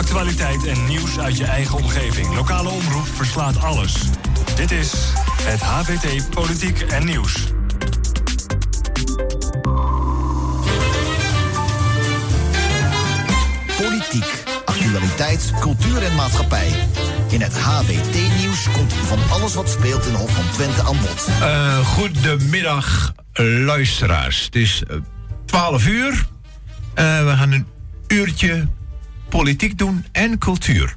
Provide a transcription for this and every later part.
Actualiteit en nieuws uit je eigen omgeving. Lokale omroep verslaat alles. Dit is het HVT Politiek en Nieuws. Politiek, actualiteit, cultuur en maatschappij. In het HVT-nieuws komt van alles wat speelt in Hof van Twente aan bod. Uh, goedemiddag, luisteraars. Het is 12 uur. Uh, we gaan een uurtje politiek doen en cultuur.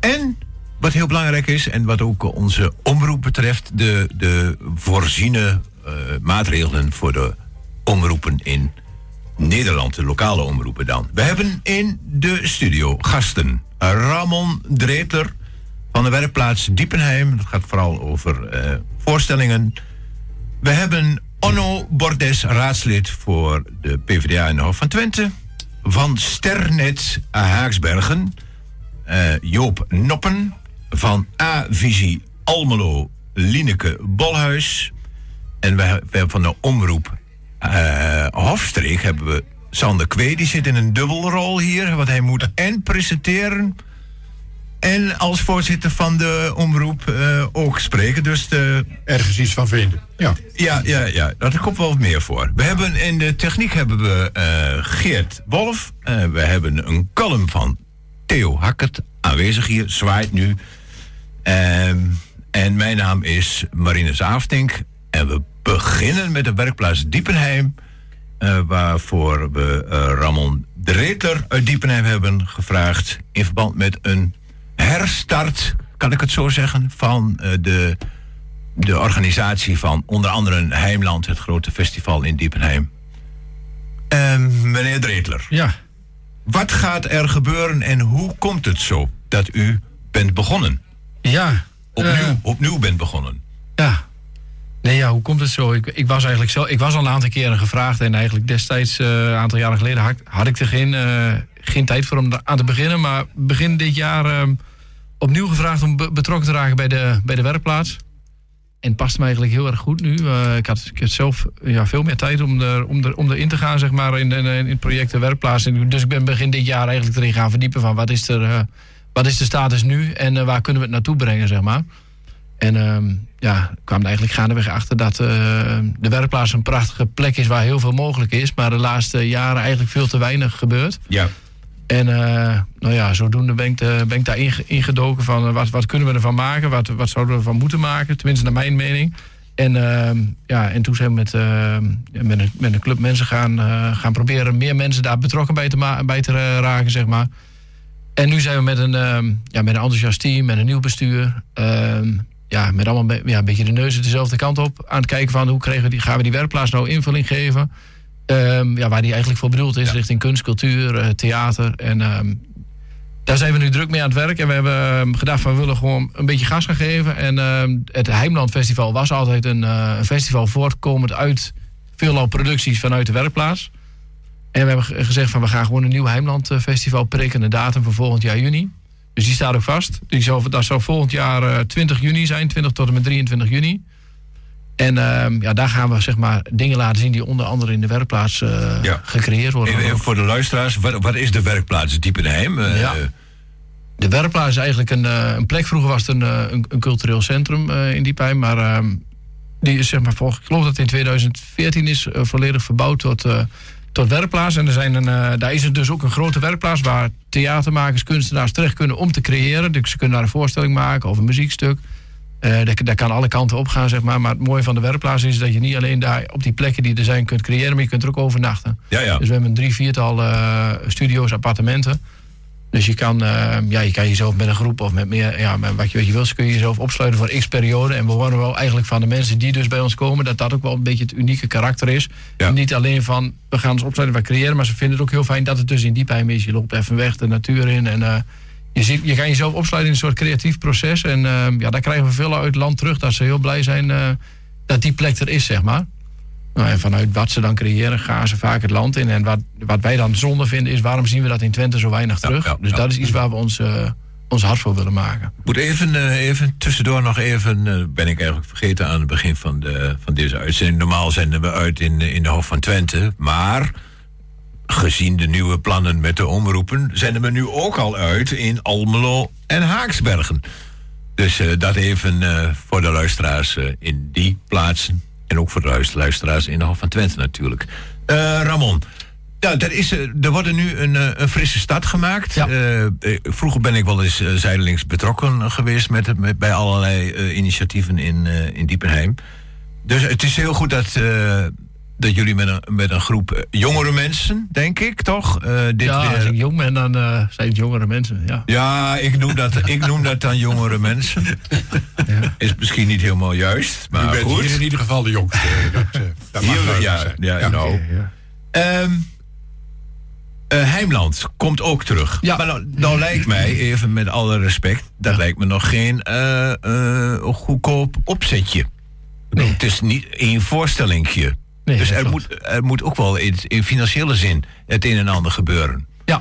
En wat heel belangrijk is, en wat ook onze omroep betreft, de, de voorziene uh, maatregelen voor de omroepen in Nederland, de lokale omroepen dan. We hebben in de studio gasten Ramon Dreetler van de werkplaats Diepenheim. Dat gaat vooral over uh, voorstellingen. We hebben Onno Bordes, raadslid voor de PvdA in de Hof van Twente. Van Sternet Haaksbergen. Uh, Joop Noppen. Van A-Visie Almelo Lineke Bolhuis. En we, we hebben van de omroep uh, Hofstreek hebben we Sander Kwee. Die zit in een dubbelrol hier. Want hij moet en presenteren en als voorzitter van de omroep uh, ook spreken. Dus de... Ergens iets van vinden. Ja. Ja, ja, ja, daar komt wel meer voor. We hebben in de techniek hebben we uh, Geert Wolf. Uh, we hebben een column van Theo Hakkert aanwezig hier, zwaait nu. Ehm, en mijn naam is Marine Zaaftink. En we beginnen met de werkplaats Diepenheim. waarvoor we Ramon de Reetler uit Diepenheim hebben gevraagd. In verband met een herstart, kan ik het zo zeggen, van uh, de, de organisatie van onder andere Heimland, het grote festival in Diepenheim. Uh, meneer Dreetler. Ja. Wat gaat er gebeuren en hoe komt het zo dat u bent begonnen? Ja. Opnieuw, uh, opnieuw bent begonnen. Ja. Nee, ja, hoe komt het zo? Ik, ik was eigenlijk zo. Ik was al een aantal keren gevraagd en eigenlijk destijds, een aantal jaren geleden, had, had ik er geen geen tijd voor om aan te beginnen. Maar begin dit jaar uh, opnieuw gevraagd om betrokken te raken bij de, bij de werkplaats. En het past me eigenlijk heel erg goed nu. Uh, ik, had, ik zelf ja, veel meer tijd om, er, om, er, om erin te gaan, zeg maar, in, in, in het project de werkplaats. Dus ik ben begin dit jaar eigenlijk erin gaan verdiepen van wat is, er, uh, wat is de status nu en uh, waar kunnen we het naartoe brengen, zeg maar. En uh, ja, ik kwam er eigenlijk gaandeweg achter dat de werkplaats een prachtige plek is waar heel veel mogelijk is. Maar de laatste jaren eigenlijk veel te weinig gebeurt. Ja. En uh, nou ja, zodoende ben ik, de, ik daar ingedoken van uh, wat, wat kunnen we ervan maken? Wat, wat zouden we ervan moeten maken? Tenminste, naar mijn mening. En, uh, ja, en toen zijn we met, met, een, met een club mensen gaan, gaan proberen meer mensen daar betrokken bij te, bij te raken, zeg maar. En nu zijn we met een, ja, met een enthousiast team, met een nieuw bestuur. Ehm, ja, met allemaal ja, een beetje de neuzen dezelfde kant op. Aan het kijken van hoe kregen die, gaan we die werkplaats nou invulling geven. Um, ja, waar die eigenlijk voor bedoeld is, ja. richting kunst, cultuur, uh, theater. En um, daar zijn we nu druk mee aan het werk. En we hebben gedacht van we willen gewoon een beetje gas gaan geven. En het Heimland Festival was altijd een, uh, een, festival voortkomend uit veelal producties vanuit de werkplaats. En we hebben gezegd van we gaan gewoon een nieuw Heimland Festival prikken. Een datum voor volgend jaar juni. Dus die staat ook vast. Die dat zal volgend jaar 20 juni zijn, 20 tot en met 23 juni. En uh, ja, daar gaan we zeg maar, dingen laten zien die onder andere in de werkplaats uh, ja. gecreëerd worden. Even, voor de luisteraars, wat, wat is de werkplaats Diepenheim? Uh, ja. De werkplaats is eigenlijk een, een plek. Vroeger was het een, een, een cultureel centrum in Diepenheim. Maar ehm, die is, zeg maar, volgens, ik geloof dat het in 2014 is volledig verbouwd tot, tot werkplaats. En er zijn een, daar is het dus ook een grote werkplaats waar theatermakers, kunstenaars terecht kunnen om te creëren. Dus ze kunnen daar een voorstelling maken of een muziekstuk. Dat, dat, kan alle kanten op gaan, zeg maar. Maar het mooie van de werkplaats is dat je niet alleen daar op die plekken die er zijn kunt creëren, maar je kunt er ook overnachten. Ja, ja. Dus we hebben een drie, viertal uh, studio's, appartementen. Dus je kan, uh, ja, je kan jezelf met een groep of met meer, ja, met wat je, wat je wil, kun je jezelf opsluiten voor x periode. En we horen wel eigenlijk van de mensen die dus bij ons komen, dat dat ook wel een beetje het unieke karakter is. Ja. Niet alleen van, we gaan ons opsluiten, we creëren, maar ze vinden het ook heel fijn dat het dus in diepheim is. Je loopt even weg de natuur in en je, ziet, je kan jezelf opsluiten in een soort creatief proces. En uh, ja, daar krijgen we veel uit het land terug. Dat ze heel blij zijn uh, dat die plek er is, zeg maar. Nou, en vanuit wat ze dan creëren, gaan ze vaak het land in. En wat, wat wij dan zonde vinden is, waarom zien we dat in Twente zo weinig terug? Ja, ja, dus dat is iets waar we ons, uh, ons hart voor willen maken. Moet even, even tussendoor nog even, ben ik eigenlijk vergeten aan het begin van, de, van deze uitzending. Normaal zenden we uit in, in de Hof van Twente, maar gezien de nieuwe plannen met de omroepen, zenden we nu ook al uit in Almelo en Haaksbergen. Dus uh, dat even uh, voor de luisteraars uh, in die plaatsen. En ook voor de luisteraars in de Hof van Twente natuurlijk. Ramon, ja, er, is, er wordt nu een, een frisse stad gemaakt. Ja. vroeger ben ik wel eens zijdelings betrokken geweest met, met, bij allerlei initiatieven in, in Diepenheim. Dus het is heel goed dat, dat jullie met een, met een groep eh, jongere mensen, denk ik, toch? Uh, dit ja, weer... als ik jong ben, dan uh, zijn het jongere mensen, ja. Ja, ik noem dat, ik noem dat dan jongere mensen. ja. Is misschien niet helemaal juist, maar U bent goed. hier in ieder geval de jongste. dat, dat hier, ja, zijn. ja, ja, nou. Okay, um, Heimland komt ook terug. Ja. Maar nou, nou, lijkt mij, even met alle respect... dat ja. lijkt me nog geen goedkoop opzetje. Nee. Het is niet één voorstellingje. Nee, dus er moet, er moet ook wel in, in financiële zin het een en ander gebeuren. Ja.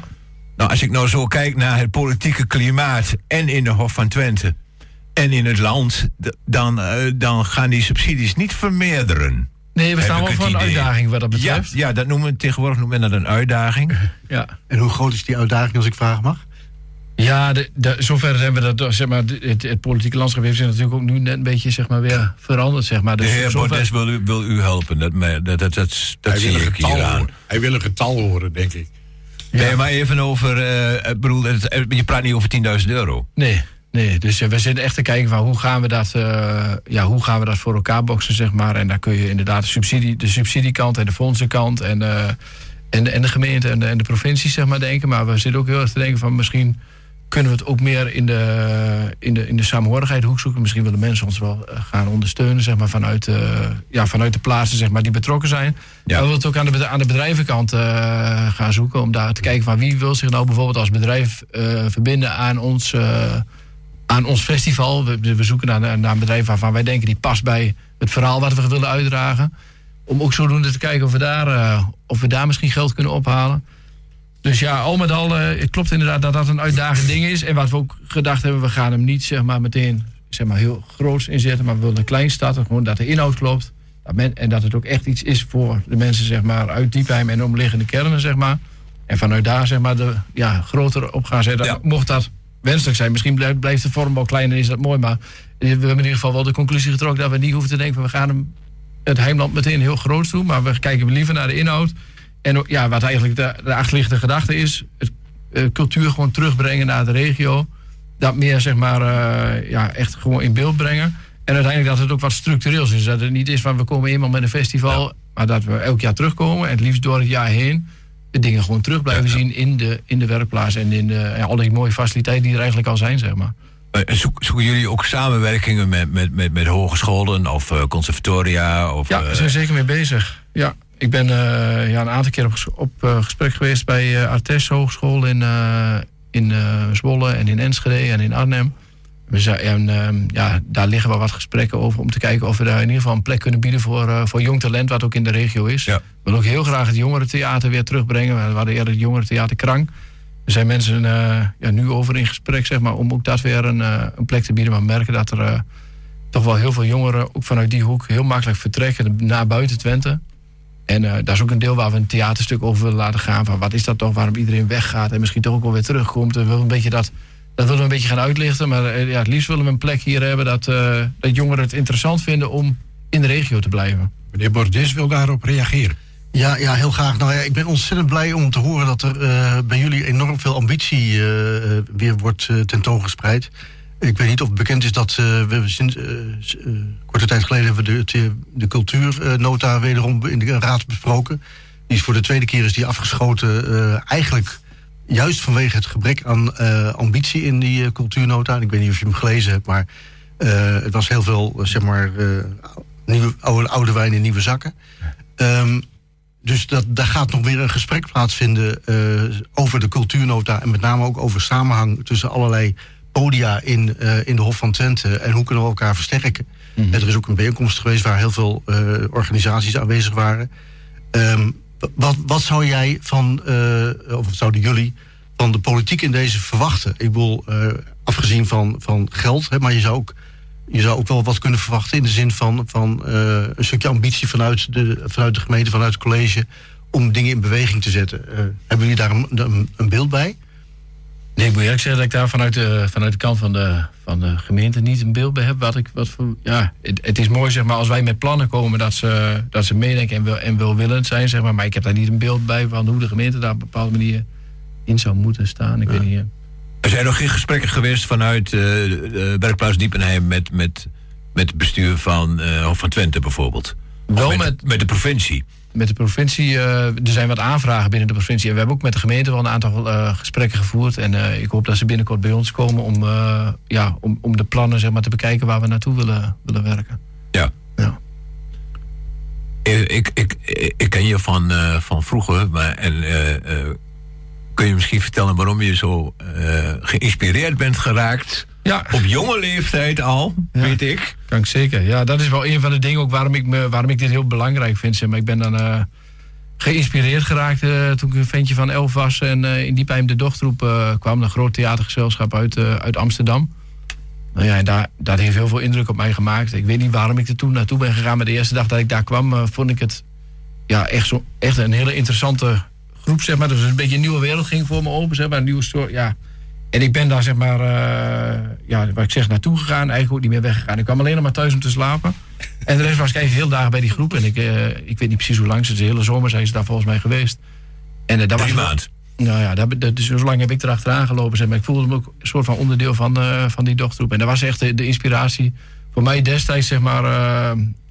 Nou, als ik nou zo kijk naar het politieke klimaat en in de Hof van Twente en in het land, dan, uh, dan gaan die subsidies niet vermeerderen. Nee, we staan wel voor een uitdaging wat dat betreft. Ja, ja dat noemen we tegenwoordig noemen we dat een uitdaging. Ja. En hoe groot is die uitdaging, als ik vragen mag? Ja, de, de, zover zijn we dat, zeg maar, het, het, politieke landschap heeft zich natuurlijk ook nu net een beetje zeg maar, weer veranderd. Zeg maar. Dus de heer zover... Bordes wil u, wil u helpen, dat, dat, dat, dat, dat zie ik hier aan. Hij wil een getal horen, denk ik. Ja. Nee, maar even over, uh, bedoel, het, je praat niet over 10.000 euro. Nee, nee, dus we zitten echt te kijken van hoe gaan we dat, uh, ja, hoe gaan we dat voor elkaar boksen, zeg maar. En daar kun je inderdaad de, subsidie, de subsidiekant en de fondsenkant en, en, en de gemeente en de, en de provincie, zeg maar, denken. Maar we zitten ook heel erg te denken van misschien kunnen we het ook meer in de, in de, in de samenhorigheid hoek zoeken. Misschien willen mensen ons wel eh, gaan ondersteunen zeg maar, vanuit, uh, ja, vanuit de plaatsen zeg maar, die betrokken zijn. Ja. we willen het ook aan de, aan de bedrijvenkant uh, gaan zoeken. Om daar te kijken van wie wil zich nou bijvoorbeeld als bedrijf uh, verbinden aan ons, aan ons festival. We, we zoeken naar, naar een bedrijf waarvan wij denken die past bij het verhaal wat we willen uitdragen. Om ook zodoende te kijken of we daar, of we daar misschien geld kunnen ophalen. Dus ja, al met al, uh, het klopt inderdaad dat dat een uitdagend ding is. En wat we ook gedacht hebben, we gaan hem niet zeg maar, meteen zeg maar, heel groots inzetten. Maar we willen een klein starten, gewoon dat de inhoud klopt. Dat men, en dat het ook echt iets is voor de mensen zeg maar, uit Diepheim en omliggende kernen. Zeg maar. En vanuit daar zeg maar, de ja, grotere op gaan zetten. Ja. Mocht dat wenselijk zijn, misschien blijft, blijft de vorm wel klein en is dat mooi. Maar we hebben in ieder geval wel de conclusie getrokken dat we niet hoeven te denken... we gaan hem het Heimland meteen heel groot doen. Maar we kijken liever naar de inhoud... En ja, wat eigenlijk de, de achterliggende gedachte is, het, uh, cultuur gewoon terugbrengen naar de regio. Dat meer, zeg maar, uh, ja, echt gewoon in beeld brengen. En uiteindelijk dat het ook wat structureels is. Dat het niet is van we komen eenmaal met een festival, ja. maar dat we elk jaar terugkomen. En het liefst door het jaar heen de dingen gewoon terug blijven ja, zien in de, in de werkplaats. En in de, ja, al die mooie faciliteiten die er eigenlijk al zijn, zeg maar. Zoek, zoeken jullie ook samenwerkingen met, met, met, met hogescholen of uh, conservatoria? Of, ja, we zijn zeker mee bezig. Ja, ik ben uh, ja, een aantal keer op, op uh, gesprek geweest bij uh, Artes Hogeschool in, in Zwolle en in Enschede en in Arnhem. We zijn, en, ehm, ja, daar liggen wel wat gesprekken over om te kijken of we daar in ieder geval een plek kunnen bieden voor, voor jong talent, wat ook in de regio is. Ja. We willen ook heel graag het jongerentheater weer terugbrengen. We hadden eerder het jongerentheater Krank. Er zijn mensen ja, nu over in gesprek, zeg maar, om ook dat weer een, een plek te bieden. Maar we merken dat er toch wel heel veel jongeren, ook vanuit die hoek, heel makkelijk vertrekken naar buiten Twente. En uh, dat is ook een deel waar we een theaterstuk over willen laten gaan. Van wat is dat toch, waarom iedereen weggaat en misschien toch ook wel weer terugkomt. We willen een beetje dat, dat willen we een beetje gaan uitlichten. Maar uh, ja, het liefst willen we een plek hier hebben dat, uh, dat jongeren het interessant vinden om in de regio te blijven. Meneer Bordes wil daarop reageren. Ja, ja, heel graag. Nou ja, ik ben ontzettend blij om te horen dat er bij jullie enorm veel ambitie weer wordt tentoongespreid. Ik weet niet of bekend is dat uh, we sinds uh, korte tijd geleden hebben we de, de cultuurnota wederom in de raad besproken. Die is voor de tweede keer is die afgeschoten. eigenlijk juist vanwege het gebrek aan ambitie in die cultuurnota. Ik weet niet of je hem gelezen hebt, maar het was heel veel, zeg maar, nieuwe, oude, oude wijn in nieuwe zakken. Um, dus dat, daar gaat nog weer een gesprek plaatsvinden over de cultuurnota en met name ook over samenhang tussen allerlei podia in, uh, in de Hof van Twente en hoe kunnen we elkaar versterken. Mm -hmm. Er is ook een bijeenkomst geweest waar heel veel uh, organisaties aanwezig waren. Um, wat, wat zou jij van, uh, of zouden jullie van de politiek in deze verwachten? Ik bedoel, afgezien van, van geld, hè, maar je zou, ook, je zou ook wel wat kunnen verwachten in de zin van, van een stukje ambitie vanuit de, vanuit de gemeente, vanuit het college om dingen in beweging te zetten. Eh, hebben jullie daar een, een beeld bij? Nee, ik moet eerlijk zeggen dat ik daar vanuit de, vanuit de kant van de, van de gemeente niet een beeld bij heb. Wat ik, wat voor, ja, het, het is mooi zeg maar, als wij met plannen komen dat ze, dat ze meedenken en, wil, en welwillend zijn. Zeg maar, maar ik heb daar niet een beeld bij van hoe de gemeente daar op een bepaalde manier in zou moeten staan. Ik weet niet. eh. Er zijn nog geen gesprekken geweest vanuit eh, de werkplaats Diepenheim met, met, met het bestuur van eh Hof van Twente bijvoorbeeld. Wel met, met- met de provincie. Met de provincie, eh, er zijn wat aanvragen binnen de provincie. En we hebben ook met de gemeente wel een aantal eh, gesprekken gevoerd. En eh, ik hoop dat ze binnenkort bij ons komen om, ja, om, om de plannen zeg maar, te bekijken waar we naartoe willen, willen werken. Ja. Ja. Ik, ik, ik, ik ken je van, van vroeger, maar en, kun je misschien vertellen waarom je zo eh, geïnspireerd bent geraakt? Ja. Op jonge leeftijd al, Ja. weet ik. Kan ik zeker. Ja, dat is wel een van de dingen ook waarom ik, me, waarom ik dit heel belangrijk vind. Zeg maar ik ben dan eh, geïnspireerd geraakt eh, toen ik een ventje van elf was. En eh, in Diepheim de dochtroep kwam. Een groot theatergezelschap uit, uit Amsterdam. Nou ja, en daar, dat heeft heel veel indruk op mij gemaakt. Ik weet niet waarom ik er toen naartoe ben gegaan. Maar de eerste dag dat ik daar kwam, vond ik het ja, echt, zo, echt een hele interessante groep. Zeg maar. Dus een beetje een nieuwe wereld ging voor me open. Zeg maar. Een nieuwe soort, ja, en ik ben daar zeg maar, eh, ja, wat ik zeg, naartoe gegaan. Eigenlijk ook niet meer weggegaan. Ik kwam alleen nog maar thuis om te slapen. En de rest was ik eigenlijk heel dagen bij die groep. En ik, eh, ik weet niet precies hoe lang ze, de hele zomer zijn ze daar volgens mij geweest. En dat Drie was maand. Nou ja, dat, dat, dus zo lang heb ik erachteraan gelopen. Zeg maar. Ik voelde me ook een soort van onderdeel van, van die dochtergroep. En dat was echt de, de inspiratie voor mij destijds, zeg maar,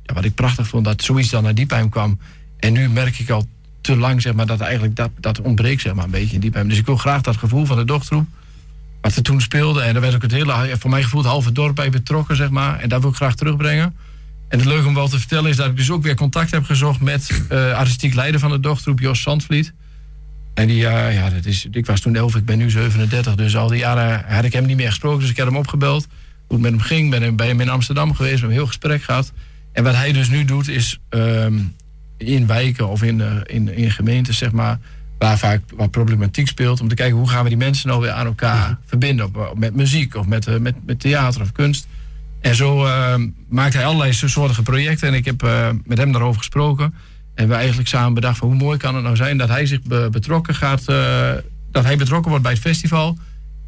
ja, wat ik prachtig vond, dat zoiets dan naar Diepheim kwam. En nu merk ik al te lang, zeg maar, dat eigenlijk dat, dat ontbreekt, zeg maar, een beetje in Diepheim. Dus ik wil graag dat gevoel van de dochtergroep, wat er toen speelde. En daar werd ook het hele, voor mij gevoel, het halve dorp bij betrokken, zeg maar. En dat wil ik graag terugbrengen. En het leuke om wel te vertellen is dat ik dus ook weer contact heb gezocht met eh artistiek leider van de dochtergroep, Jos Sandvliet. En die, ja, dat is, ik was toen 11, ik ben nu 37. Dus al die jaren had ik hem niet meer gesproken. Dus ik heb hem opgebeld. Hoe het met hem ging. Ben hem bij hem in Amsterdam geweest. We hebben een heel gesprek gehad. En wat hij dus nu doet is ehm, in wijken of in, eh, in, in gemeentes, zeg maar. Waar vaak wat problematiek speelt. Om te kijken hoe gaan we die mensen nou weer aan elkaar verbinden. Op, met muziek of met, eh, met, met theater of kunst. En zo ehm, maakt hij allerlei soortige projecten. En ik heb eh, met hem daarover gesproken. En we eigenlijk samen bedacht van hoe mooi kan het nou zijn dat hij zich be- betrokken gaat, eh, dat hij betrokken wordt bij het festival.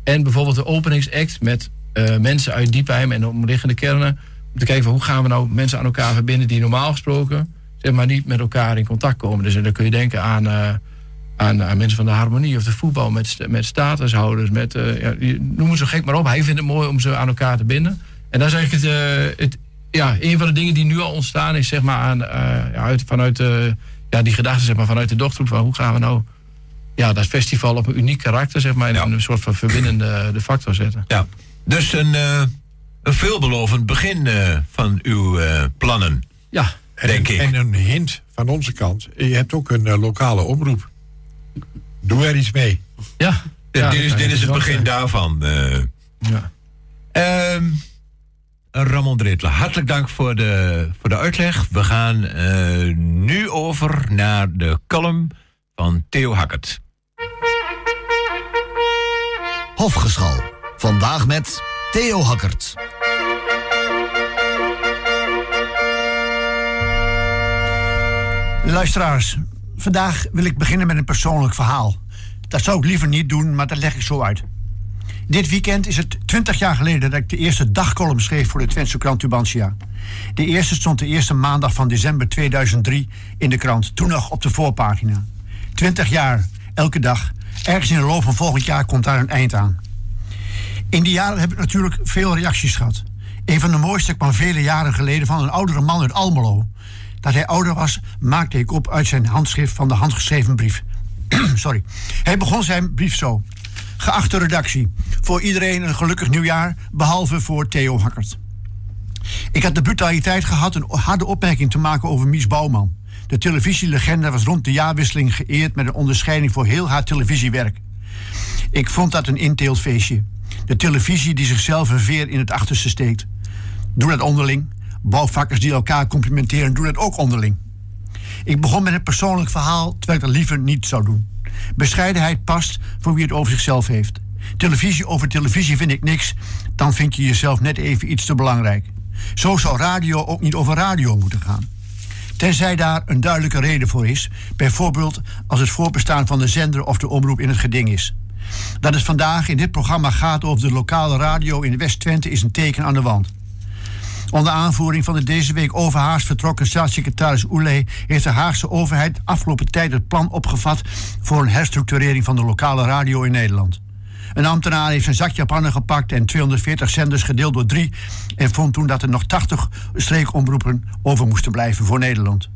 En bijvoorbeeld de openingsact met eh, mensen uit Diepheim en de omliggende kernen. Om te kijken van hoe gaan we nou mensen aan elkaar verbinden die normaal gesproken zeg maar niet met elkaar in contact komen. Dus dan kun je denken aan, eh, aan, aan mensen van de harmonie of de voetbal met, met statushouders. Met, eh, ja, noem het zo gek maar op. Hij vindt het mooi om ze aan elkaar te binden. En dat is eigenlijk het, eh, het, ja, een van de dingen die nu al ontstaan is, zeg maar, aan, eh, ja, uit, vanuit eh, ja, die gedachte, zeg maar, vanuit de dochtergroep van hoe gaan we nou ja, dat festival op een uniek karakter, zeg maar, en Ja. een soort van verbindende de factor zetten. Ja. Dus een, eh, een veelbelovend begin eh, van uw eh, plannen, Ja, denk ik. En een hint van onze kant. Je hebt ook een eh, lokale omroep. Doe er iets mee. ja. dit, ja, dit is, dit is het begin daarvan. eh. Ja. Ehm, Ramon Drittler, hartelijk dank voor de, voor de uitleg. We gaan eh, nu over naar de column van Theo Hackert. Hofgeschal. Vandaag met Theo Hakkert. Luisteraars, vandaag wil ik beginnen met een persoonlijk verhaal. Dat zou ik liever niet doen, maar dat leg ik zo uit. Dit weekend is het 20 jaar geleden dat ik de eerste dagcolumn schreef voor de Twentse krant Tubantia. De eerste stond de eerste maandag van december 2003 in de krant, toen nog op de voorpagina. 20 jaar, elke dag. Ergens in de loop van volgend jaar komt daar een eind aan. In die jaren heb ik natuurlijk veel reacties gehad. Een van de mooiste kwam vele jaren geleden van een oudere man uit Almelo. Dat hij ouder was, maakte ik op uit zijn handschrift van de handgeschreven brief. Sorry. Hij begon zijn brief zo. Geachte redactie, voor iedereen een gelukkig nieuwjaar, behalve voor Theo Hakkert. Ik had de brutaliteit gehad een harde opmerking te maken over Mies Bouwman. De televisielegende was rond de jaarwisseling geëerd met een onderscheiding voor heel haar televisiewerk. Ik vond dat een inteeltfeestje. De televisie die zichzelf een veer in het achterste steekt. Doe dat onderling. Bouwvakkers die elkaar complimenteren, doe dat ook onderling. Ik begon met een persoonlijk verhaal, terwijl ik dat liever niet zou doen. Bescheidenheid past voor wie het over zichzelf heeft. Televisie over televisie vind ik niks, dan vind je jezelf net even iets te belangrijk. Zo zou radio ook niet over radio moeten gaan. Tenzij daar een duidelijke reden voor is, bijvoorbeeld als het voorbestaan van de zender of de omroep in het geding is. Dat het vandaag in dit programma gaat over de lokale radio in West-Twente is een teken aan de wand. Onder aanvoering van de deze week overhaast vertrokken staatssecretaris Oele heeft de Haagse overheid afgelopen tijd het plan opgevat voor een herstructurering van de lokale radio in Nederland. Een ambtenaar heeft een zakje Japaner gepakt en 240 zenders gedeeld door drie en vond toen dat er nog 80 streekomroepen over moesten blijven voor Nederland.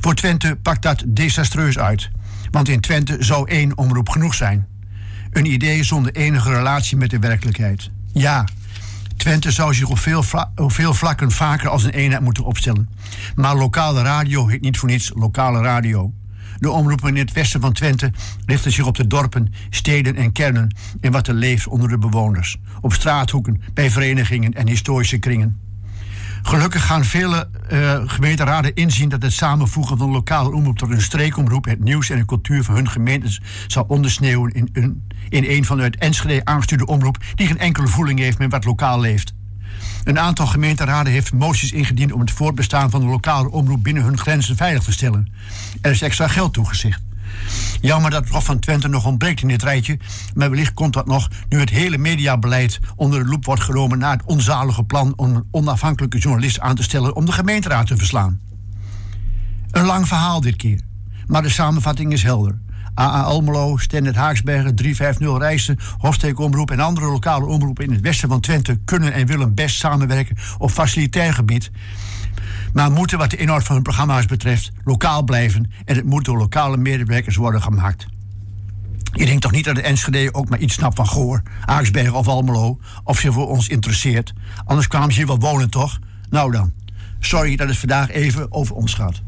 Voor Twente pakt dat desastreus uit, want in Twente zou één omroep genoeg zijn. Een idee zonder enige relatie met de werkelijkheid. Ja, Twente zou zich op veel, veel, vlakken vaker als een eenheid moeten opstellen. Maar lokale radio heet niet voor niets lokale radio. De omroepen in het westen van Twente richten zich op de dorpen, steden en kernen en wat er leeft onder de bewoners. Op straathoeken, bij verenigingen en historische kringen. Gelukkig gaan vele uh, gemeenteraden inzien dat het samenvoegen van lokale omroep tot een streekomroep het nieuws en de cultuur van hun gemeentes zal ondersneeuwen in een, in een van uit Enschede aangestuurde omroep die geen enkele voeling heeft met wat lokaal leeft. Een aantal gemeenteraden heeft moties ingediend om het voortbestaan van de lokale omroep binnen hun grenzen veilig te stellen. Er is extra geld toegezegd. Jammer dat het Hof van Twente nog ontbreekt in dit rijtje, maar wellicht komt dat nog nu het hele mediabeleid onder de loep wordt genomen na het onzalige plan om een onafhankelijke journalist aan te stellen om de gemeenteraad te verslaan. Een lang verhaal dit keer, maar de samenvatting is helder. AA Almelo, Stennet Haaksbergen, 350 Rijssen, Hofsteekomroep en andere lokale omroepen in het westen van Twente kunnen en willen best samenwerken op facilitair gebied. Maar moeten wat de inhoud van hun programma's betreft lokaal blijven en het moet door lokale medewerkers worden gemaakt. Je denkt toch niet dat de Enschede ook maar iets snapt van Goor, Aaksbergen of Almelo, of ze voor ons interesseert. Anders kwamen ze hier wel wonen, toch? Nou dan, sorry dat het vandaag even over ons gaat.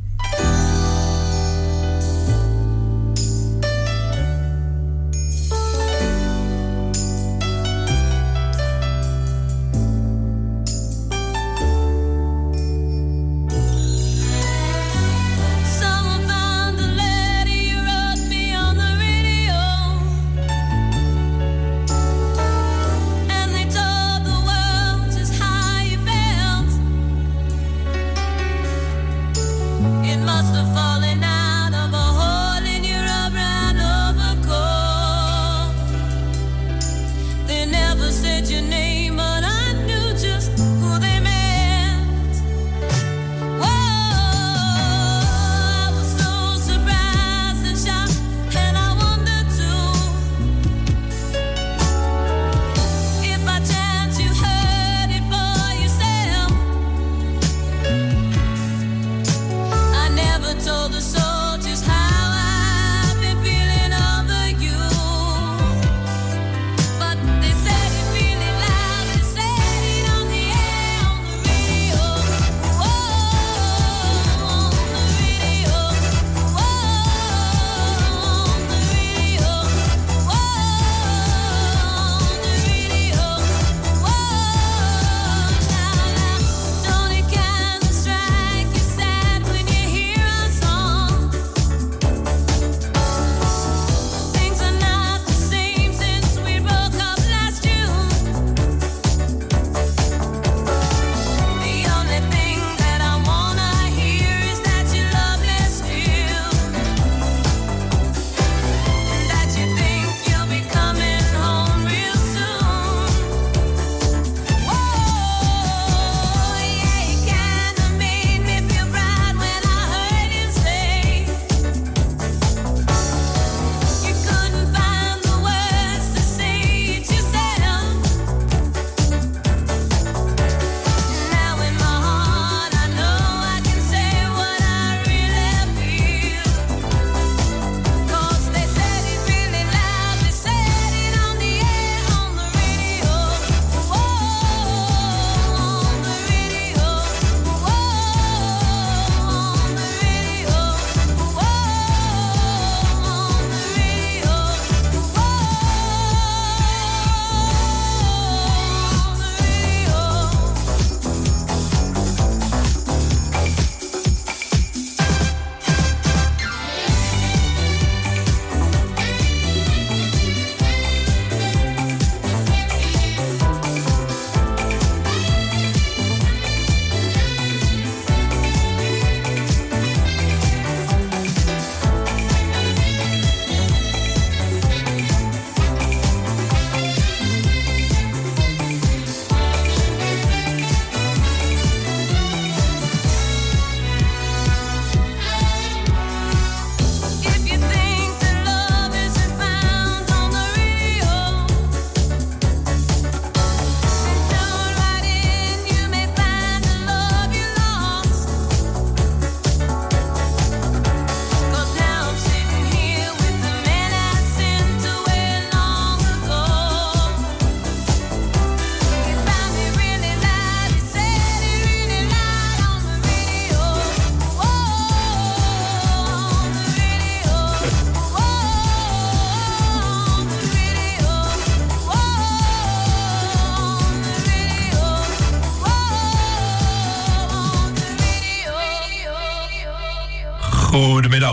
your name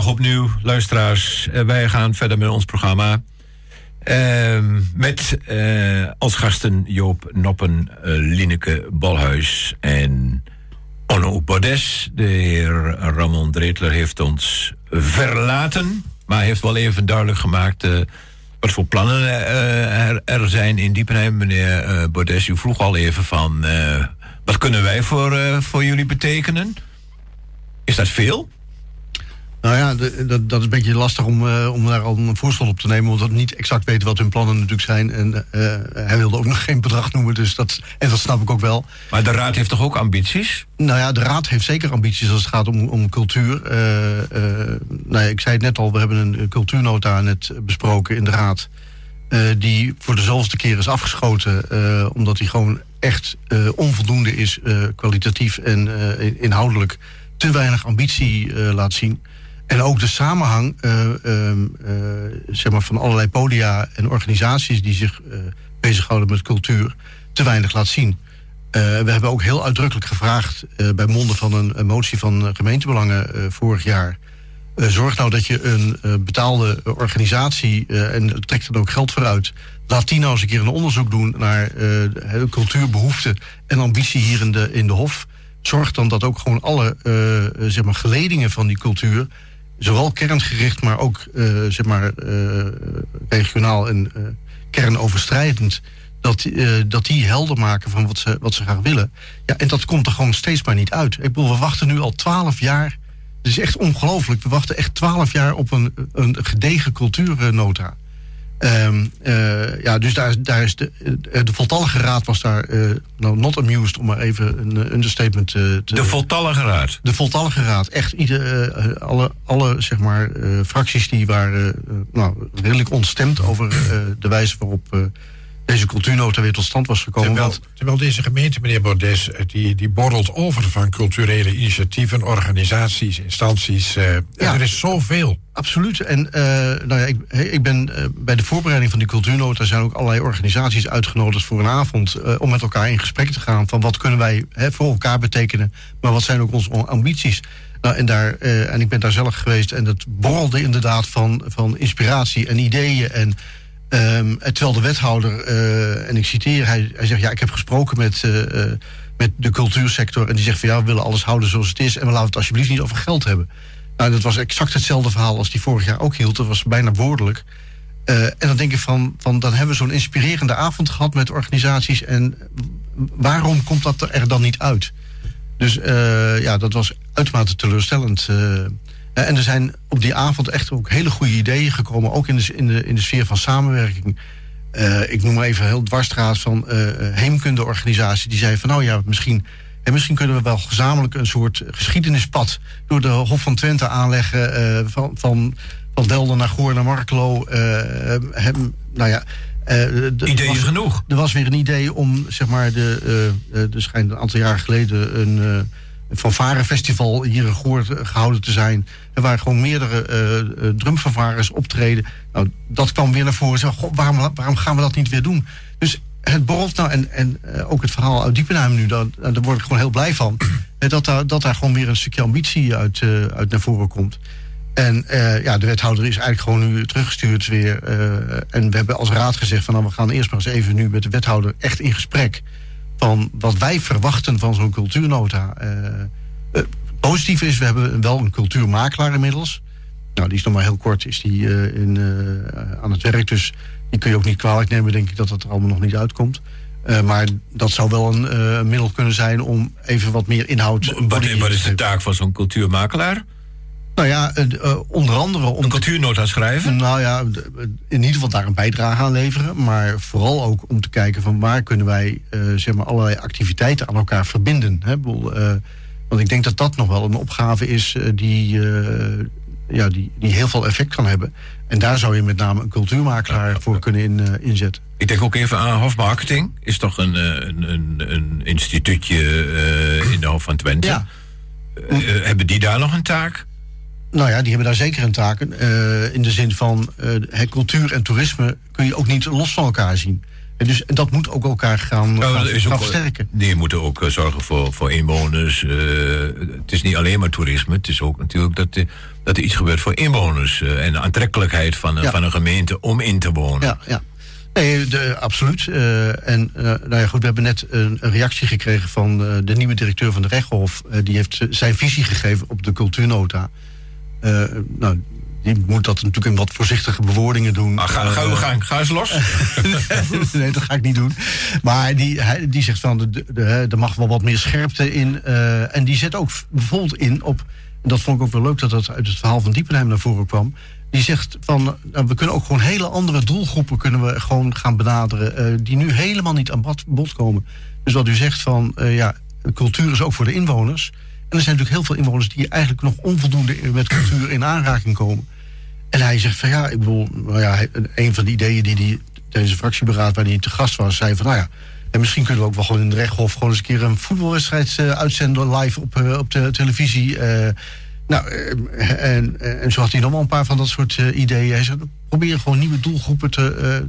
opnieuw, luisteraars. Eh, wij gaan verder met ons programma. Ehm, met eh, als gasten Joop Noppen, uh, Lineke Balhuis en Onno Bodes. De heer Ramon Dreetler heeft ons verlaten, maar heeft wel even duidelijk gemaakt wat voor plannen er, er, zijn in Diepenheim. Meneer Bodes, u vroeg al even van wat kunnen wij voor, voor jullie betekenen? Is dat veel? Nou ja, dat, dat is een beetje lastig om, uh, om daar al een voorstel op te nemen. Omdat we niet exact weten wat hun plannen natuurlijk zijn. En uh, hij wilde ook nog geen bedrag noemen. Dus dat, en dat snap ik ook wel. Maar de Raad heeft toch ook ambities? Nou ja, de Raad heeft zeker ambities als het gaat om, om cultuur. Uh, nou ja, ik zei het net al, we hebben een cultuurnota net besproken in de Raad. die voor de zoveelste keer is afgeschoten. omdat die gewoon echt onvoldoende is, kwalitatief en inhoudelijk. Te weinig ambitie laat zien. En ook de samenhang uh, uh, zeg maar van allerlei podia en organisaties die zich uh, bezighouden met cultuur te weinig laat zien. we hebben ook heel uitdrukkelijk gevraagd bij monden van een, motie van gemeentebelangen vorig jaar. zorg nou dat je een betaalde organisatie, en trekt er ook geld vooruit, laat die nou eens een keer een onderzoek doen naar cultuurbehoeften en ambitie hier in de, in de Hof. Zorg dan dat ook gewoon alle zeg maar, geledingen van die cultuur zowel kerngericht, maar ook uh, zeg maar, uh, regionaal en uh, kernoverstrijdend. Dat, dat die helder maken van wat ze, wat ze graag willen. Ja, en dat komt er gewoon steeds maar niet uit. Ik bedoel, we wachten nu al twaalf jaar. Het is echt ongelooflijk. We wachten echt twaalf jaar op een, een gedegen cultuurnota. Um, uh, ja, dus daar, daar is de, de voltallige raad was daar uh, nou, not amused, om maar even een understatement te... De voltallige raad? De voltallige raad. Echt ieder, uh, alle, alle zeg maar, fracties die waren nou, redelijk ontstemd over de wijze waarop deze cultuurnota weer tot stand was gekomen. Terwijl, terwijl deze gemeente, meneer Bordes, eh, die, die borrelt over van culturele initiatieven, organisaties, instanties. Uh, ja, er is zoveel. Absoluut. En uh, nou ja, ik, ik ben uh, bij de voorbereiding van die cultuurnota zijn ook allerlei organisaties uitgenodigd voor een avond om met elkaar in gesprek te gaan van wat kunnen wij hè, voor elkaar betekenen, maar wat zijn ook onze ambities. Nou, en, daar, en ik ben daar zelf geweest en het borrelde inderdaad van, van inspiratie en ideeën en Um, terwijl de wethouder, uh, en ik citeer, hij, hij zegt: Ja, ik heb gesproken met, uh, met de cultuursector. En die zegt van ja, we willen alles houden zoals het is. En we laten het alsjeblieft niet over geld hebben. Nou, dat was exact hetzelfde verhaal als die vorig jaar ook hield. Dat was bijna woordelijk. En dan denk ik van, van dan hebben we zo'n inspirerende avond gehad met organisaties. En waarom komt dat er dan niet uit? Dus ja, dat was uitermate teleurstellend. En er zijn op die avond echt ook hele goede ideeën gekomen, ook in de, in de, in de sfeer van samenwerking. Uh, ik noem maar even heel dwarsstraat van uh, heemkundeorganisatie. Die zei van nou ja, misschien, en misschien kunnen we wel gezamenlijk een soort geschiedenispad door de Hof van Twente aanleggen. Uh, van, van, van Delden naar Goor naar Markelo. Hem, nou ja, Ideeën was, genoeg. Er was weer een idee om, zeg maar, de, uh, er schijnt een aantal jaar geleden een fanfarefestival hier in Goor gehouden te zijn. Er waren gewoon meerdere uh, optreden. Nou, dat kwam weer naar voren. God, waarom, waarom gaan we dat niet weer doen? Dus het borrelt nou, en, en ook het verhaal uit Diepenheim nu, daar, daar word ik gewoon heel blij van. dat, daar, dat daar gewoon weer een stukje ambitie uit, uit naar voren komt. En ja, de wethouder is eigenlijk gewoon nu teruggestuurd weer. en we hebben als raad gezegd van nou, we gaan eerst maar eens even nu met de wethouder echt in gesprek van wat wij verwachten van zo'n cultuurnota. Uh, positief is, we hebben wel een cultuurmakelaar inmiddels. Nou, die is nog maar heel kort is die, uh, in, uh, aan het werk. Dus die kun je ook niet kwalijk nemen, denk ik, dat dat er allemaal nog niet uitkomt. maar dat zou wel een middel kunnen zijn om even wat meer inhoud... Wat, wat is de taak van zo'n cultuurmakelaar? Nou ja, uh, onder andere om. Een cultuurnota schrijven? Nou ja, in ieder geval daar een bijdrage aan leveren. Maar vooral ook om te kijken van waar kunnen wij uh, zeg maar allerlei activiteiten aan elkaar verbinden. Hè? Uh, want ik denk dat dat nog wel een opgave is die, ja, die, die heel veel effect kan hebben. En daar zou je met name een cultuurmakelaar voor kunnen in, inzetten. Ik denk ook even aan Hofmarketing. Is toch een, een, een, een instituutje in de Hof van Twente? Ja. hebben die daar nog een taak? Nou ja, die hebben daar zeker een taak. Uh, in de zin van uh, cultuur en toerisme kun je ook niet los van elkaar zien. En dus dat moet ook elkaar gaan, Ja, gaan, dat is gaan ook, versterken. Die moeten ook eh, zorgen voor, voor inwoners. eh, het is niet alleen maar toerisme. Het is ook natuurlijk dat, er- dat er iets gebeurt voor inwoners. eh, en de aantrekkelijkheid van, Ja. van een gemeente om in te wonen. Ja, ja. Nee, de, absoluut. Eh, en eh, nou ja, goed, we hebben net een, een reactie gekregen van eh, de nieuwe directeur van de Rechtshof. Eh, die heeft zijn visie gegeven op de cultuurnota. Eh, nou, die moet dat natuurlijk in wat voorzichtige bewoordingen doen. Maar ga, ga, Eh, ga, ga eens los. nee, dat ga ik niet doen. Maar die, hij, die zegt van, de, de, de- er mag wel wat meer scherpte in. eh, en die zet ook bijvoorbeeld in op... en dat vond ik ook wel leuk dat dat uit het verhaal van Diepenheim naar voren kwam... die zegt van, nou, we kunnen ook gewoon hele andere doelgroepen... kunnen we gewoon gaan benaderen... die nu helemaal niet aan bod, bod komen. Dus wat u zegt van, ja, cultuur is ook voor de inwoners... En er zijn natuurlijk heel veel inwoners die eigenlijk nog onvoldoende met cultuur in aanraking komen. En hij zegt van ja, ik bedoel, nou ja, een van de ideeën die hij een fractieberaad waar hij te gast was, zei van nou ja, en misschien kunnen we ook wel gewoon in de rechthof gewoon eens een keer een voetbalwedstrijd eh, uitzenden live op, eh, op de televisie. eh. nou, en, en zo had hij nog wel een paar van dat soort ideeën. Hij zei, probeer gewoon nieuwe doelgroepen te,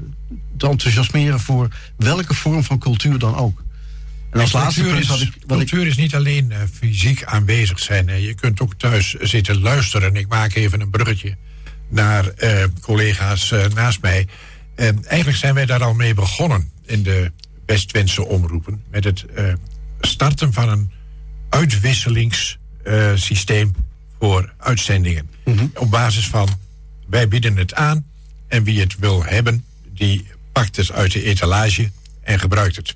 te enthousiasmeren voor welke vorm van cultuur dan ook. En als laatste cultuur, is, wat ik, wat ik is niet alleen eh, fysiek aanwezig zijn. hè. Je kunt ook thuis zitten luisteren. Ik maak even een bruggetje naar eh, collega's eh, naast mij. Eh, eigenlijk zijn wij daar al mee begonnen in de West-Twentse omroepen. Met het starten van een uitwisselingssysteem voor uitzendingen. Op basis van wij bieden het aan en wie het wil hebben, die pakt het uit de etalage en gebruikt het.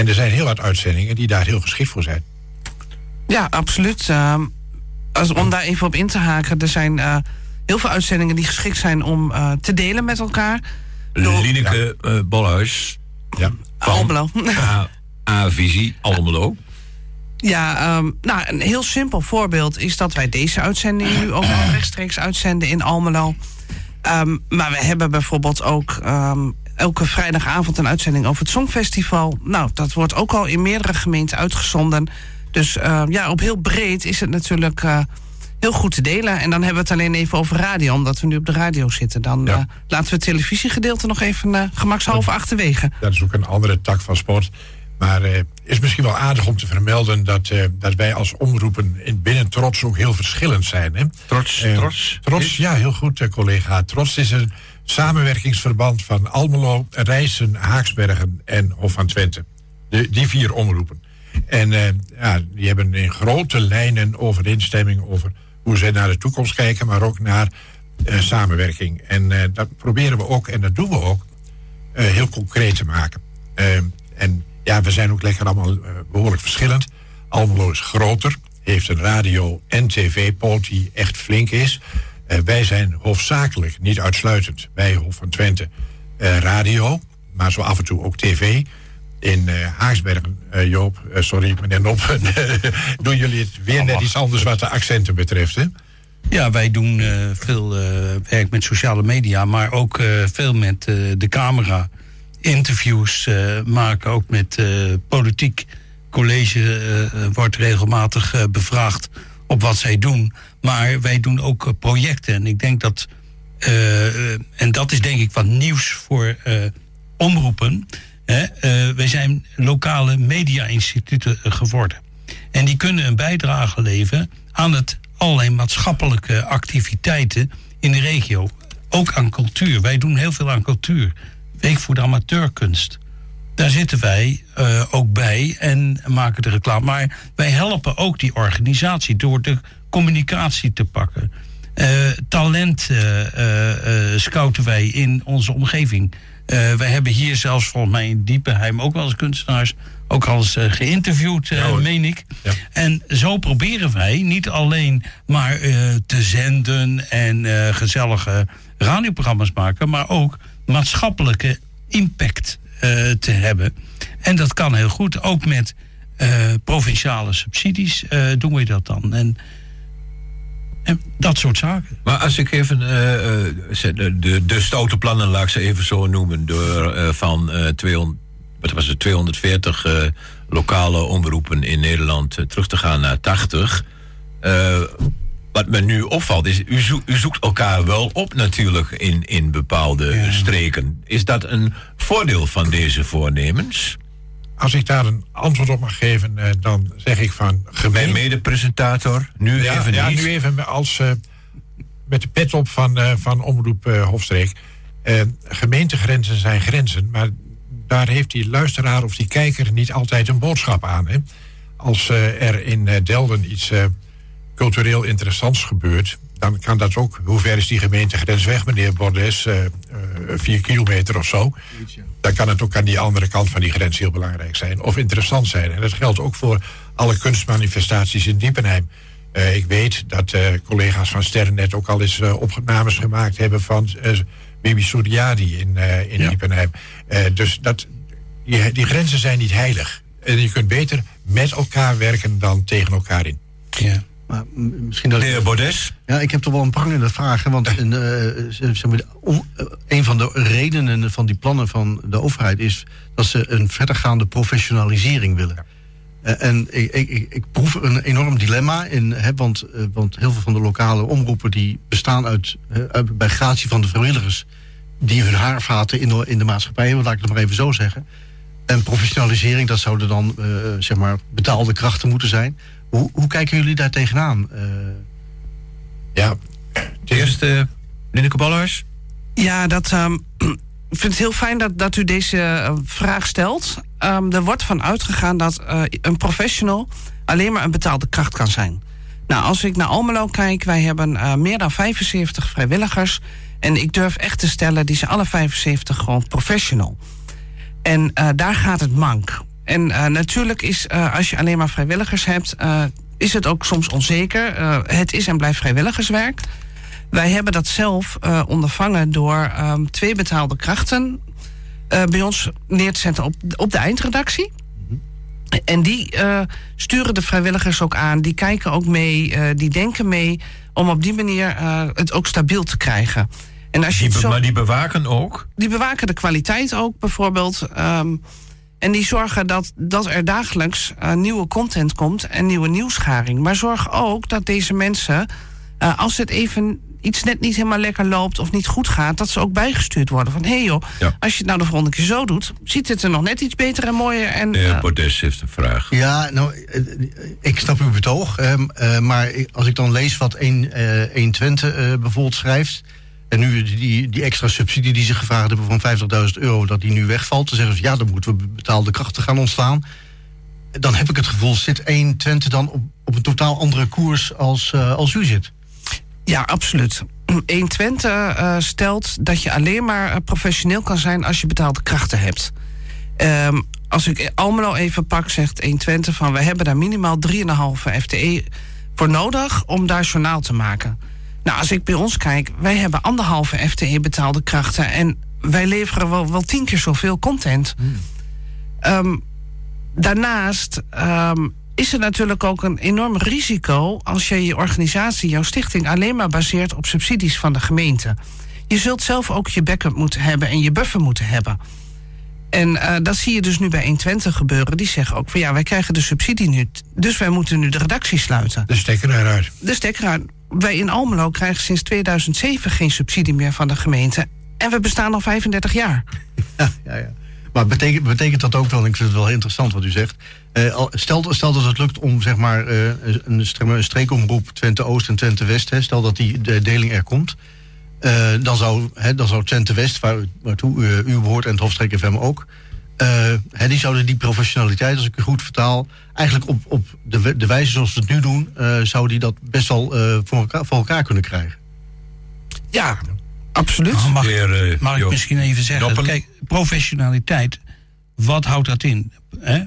En er zijn heel wat uitzendingen die daar heel geschikt voor zijn. Ja, absoluut. Ehm, als, om daar even op in te haken, er zijn eh, heel veel uitzendingen die geschikt zijn om eh, te delen met elkaar. Door- Lineke eh, Bolhuis. Ja. Almelo. A-visie, Almelo. Ja, ehm, nou, een heel simpel voorbeeld is dat wij deze uitzending nu ook rechtstreeks uitzenden in Almelo. Ehm, maar we hebben bijvoorbeeld ook ehm, elke vrijdagavond een uitzending over het Songfestival. Nou, dat wordt ook al in meerdere gemeenten uitgezonden. Dus ehm, ja, op heel breed is het natuurlijk eh, heel goed te delen. En dan hebben we het alleen even over radio, omdat we nu op de radio zitten. Dan Ja. eh, laten we het televisiegedeelte nog even eh, gemakshalve achterwege. Dat is ook een andere tak van sport. Maar het is misschien wel aardig om te vermelden dat, eh, dat wij als omroepen in binnen Trots ook heel verschillend zijn. Hè? Trots, Eh, trots. Trots, ja, heel goed, eh, collega. Trots is een samenwerkingsverband van Almelo, Rijssen, Haaksbergen en Hof van Twente. De, die vier omroepen. En eh, ja, die hebben in grote lijnen overeenstemming over hoe zij naar de toekomst kijken, maar ook naar eh, samenwerking. En eh, dat proberen we ook, en dat doen we ook, heel concreet te maken. En ja, we zijn ook lekker allemaal eh, behoorlijk verschillend. Almelo is groter, heeft een radio- en tv-poot die echt flink is. Eh, wij zijn hoofdzakelijk, niet uitsluitend, bij Hof van Twente, eh, radio, maar zo af en toe ook tv. In eh, Haaksbergen, Joop, sorry meneer Nop, doen jullie het weer net iets anders wat de accenten betreft, hè? Ja, wij doen veel werk met sociale media, maar ook veel met de camera. Interviews maken, ook met politiek. College wordt regelmatig bevraagd op wat zij doen. Maar wij doen ook eh, projecten. En ik denk dat, eh, en dat is denk ik wat nieuws voor eh, omroepen. Hè? Wij zijn lokale media-instituten geworden. En die kunnen een bijdrage leveren aan het allerlei maatschappelijke activiteiten in de regio. Ook aan cultuur. Wij doen heel veel aan cultuur. Week voor de amateurkunst. Daar zitten wij ook bij en maken de reclame. Maar wij helpen ook die organisatie door de communicatie te pakken. Eh, talent eh, eh, scouten wij in onze omgeving. Wij hebben hier zelfs volgens mij in Diepenheim ook wel eens kunstenaars ook al eens geïnterviewd, eh, meen ik. Ja. En zo proberen wij niet alleen maar te zenden en gezellige radioprogramma's maken, maar ook maatschappelijke impact te hebben. En dat kan heel goed. Ook met provinciale subsidies doen we dat dan. En, en dat soort zaken. Maar als ik even eh, eh, de, de, stoute plannen, laat ik ze even zo noemen, door eh, van eh 200, wat was het, 240 eh, lokale omroepen in Nederland terug te gaan naar 80. Eh, wat me nu opvalt is, u zoekt elkaar wel op natuurlijk in, in bepaalde streken. Is dat een voordeel van deze voornemens? Als ik daar een antwoord op mag geven, eh, dan zeg ik van Mijn gemeente. mede-presentator, nu ja, even ja, niet. nu even als, eh, met de pet op van, eh, van Omroep Hofstreek. Gemeentegrenzen zijn grenzen, maar daar heeft die luisteraar of die kijker niet altijd een boodschap aan. Hè? Als er in Delden iets cultureel interessants gebeurt, dan kan dat ook. Hoe ver is die gemeentegrens weg, meneer Bordes? Eh, eh, vier kilometer of zo. Dan kan het ook aan die andere kant van die grens heel belangrijk zijn. Of interessant zijn. En dat geldt ook voor alle kunstmanifestaties in Diepenheim. Eh, ik weet dat eh, collega's van Sterrennet ook al eens eh, opnames gemaakt hebben van eh Bibi Suriadi in, eh, in Ja. Diepenheim. Eh, dus dat, die, die grenzen zijn niet heilig. En je kunt beter met elkaar werken dan tegen elkaar in. Ja. Maar misschien dat De heer Bordes? Ja, ik heb toch wel een prangende vraag. hè, Want een, eh, zeg maar, om- eh, een van de redenen van die plannen van de overheid is dat ze een verdergaande professionalisering willen. Eh, en ik, ik, ik, ik proef een enorm dilemma in, hè, want, want heel veel van de lokale omroepen die bestaan uit, uit bij gratie van de vrijwilligers die hun haarvaten in de, in de maatschappij hebben, laat ik het maar even zo zeggen. En professionalisering, dat zouden dan zeg maar betaalde krachten moeten zijn. Hoe, hoe kijken jullie daar tegenaan? Eh, Ja, Eerst uh, Linneke Balhuis. Ja, dat, ehm, ik vind het heel fijn dat, dat u deze eh, vraag stelt. Ehm, er wordt van uitgegaan dat eh, een professional alleen maar een betaalde kracht kan zijn. Nou, als ik naar Almelo kijk, wij hebben eh, meer dan 75 vrijwilligers. En ik durf echt te stellen, die zijn alle 75 gewoon professional. En eh, daar gaat het mank. En eh, natuurlijk is, eh, als je alleen maar vrijwilligers hebt, eh, is het ook soms onzeker. Het is en blijft vrijwilligerswerk. Wij hebben dat zelf ondervangen door ehm, twee betaalde krachten bij ons neer te zetten op, op de eindredactie. En die sturen de vrijwilligers ook aan, die kijken ook mee, die denken mee, om op die manier het ook stabiel te krijgen. En als je Die zo Maar die bewaken ook. die bewaken de kwaliteit ook bijvoorbeeld. Ehm, en die zorgen dat, dat er dagelijks eh, nieuwe content komt en nieuwe nieuwsgaring. Maar zorg ook dat deze mensen, eh, als het even iets net niet helemaal lekker loopt of niet goed gaat, dat ze ook bijgestuurd worden. Van hé hey joh, Ja. als je het nou de volgende keer zo doet, ziet het er nog net iets beter en mooier. En, De heer eh, Bordes heeft een vraag. Ja, nou, ik snap uw betoog. ehm, eh, maar als ik dan lees wat 1, eh 120 eh, bijvoorbeeld schrijft... en nu die, die extra subsidie die ze gevraagd hebben van 50.000 euro... dat die nu wegvalt, dan zeggen ze... ja, dan moeten we betaalde krachten gaan ontslaan. Dan heb ik het gevoel, zit 120 dan op, op een totaal andere koers als, eh, als u zit. Ja, absoluut. 120 eh stelt dat je alleen maar eh, professioneel kan zijn als je betaalde krachten hebt. Ehm, als ik Almelo even pak, zegt 120 van we hebben daar minimaal 3,5 FTE voor nodig om daar journaal te maken. Nou, als ik bij ons kijk, wij hebben anderhalve FTE betaalde krachten en wij leveren wel, wel tien keer zoveel content. Ehm, daarnaast ehm, is er natuurlijk ook een enorm risico als je je organisatie, jouw stichting, alleen maar baseert op subsidies van de gemeente. Je zult zelf ook je backup moeten hebben en je buffer moeten hebben. En eh, dat zie je dus nu bij 120 gebeuren. Die zeggen ook van ja, wij krijgen de subsidie nu. Dus wij moeten nu de redactie sluiten. de stekker eruit. De stekker uit. Wij in Almelo krijgen sinds 2007 geen subsidie meer van de gemeente. En we bestaan al 35 jaar. Ja, ja, ja. Maar betekent, betekent dat ook wel, ik vind het wel interessant wat u zegt... eh, stel, stel dat het lukt om zeg maar, eh, een, een streekomroep Twente-Oost en Twente-West... hè, stel dat die de deling er komt... eh, dan, zou, hè, dan zou Twente-West, waar, waartoe u, u behoort en het Hofstreek FM ook... eh, die zouden die professionaliteit, als ik u goed vertaal... eigenlijk op, op de, de wijze zoals we het nu doen... eh zou die dat best wel eh, voor, elkaar, voor elkaar kunnen krijgen. Ja, absoluut. Nou, mag, De heer, mag ik misschien even zeggen? Kijk, professionaliteit, wat houdt dat in? Hè?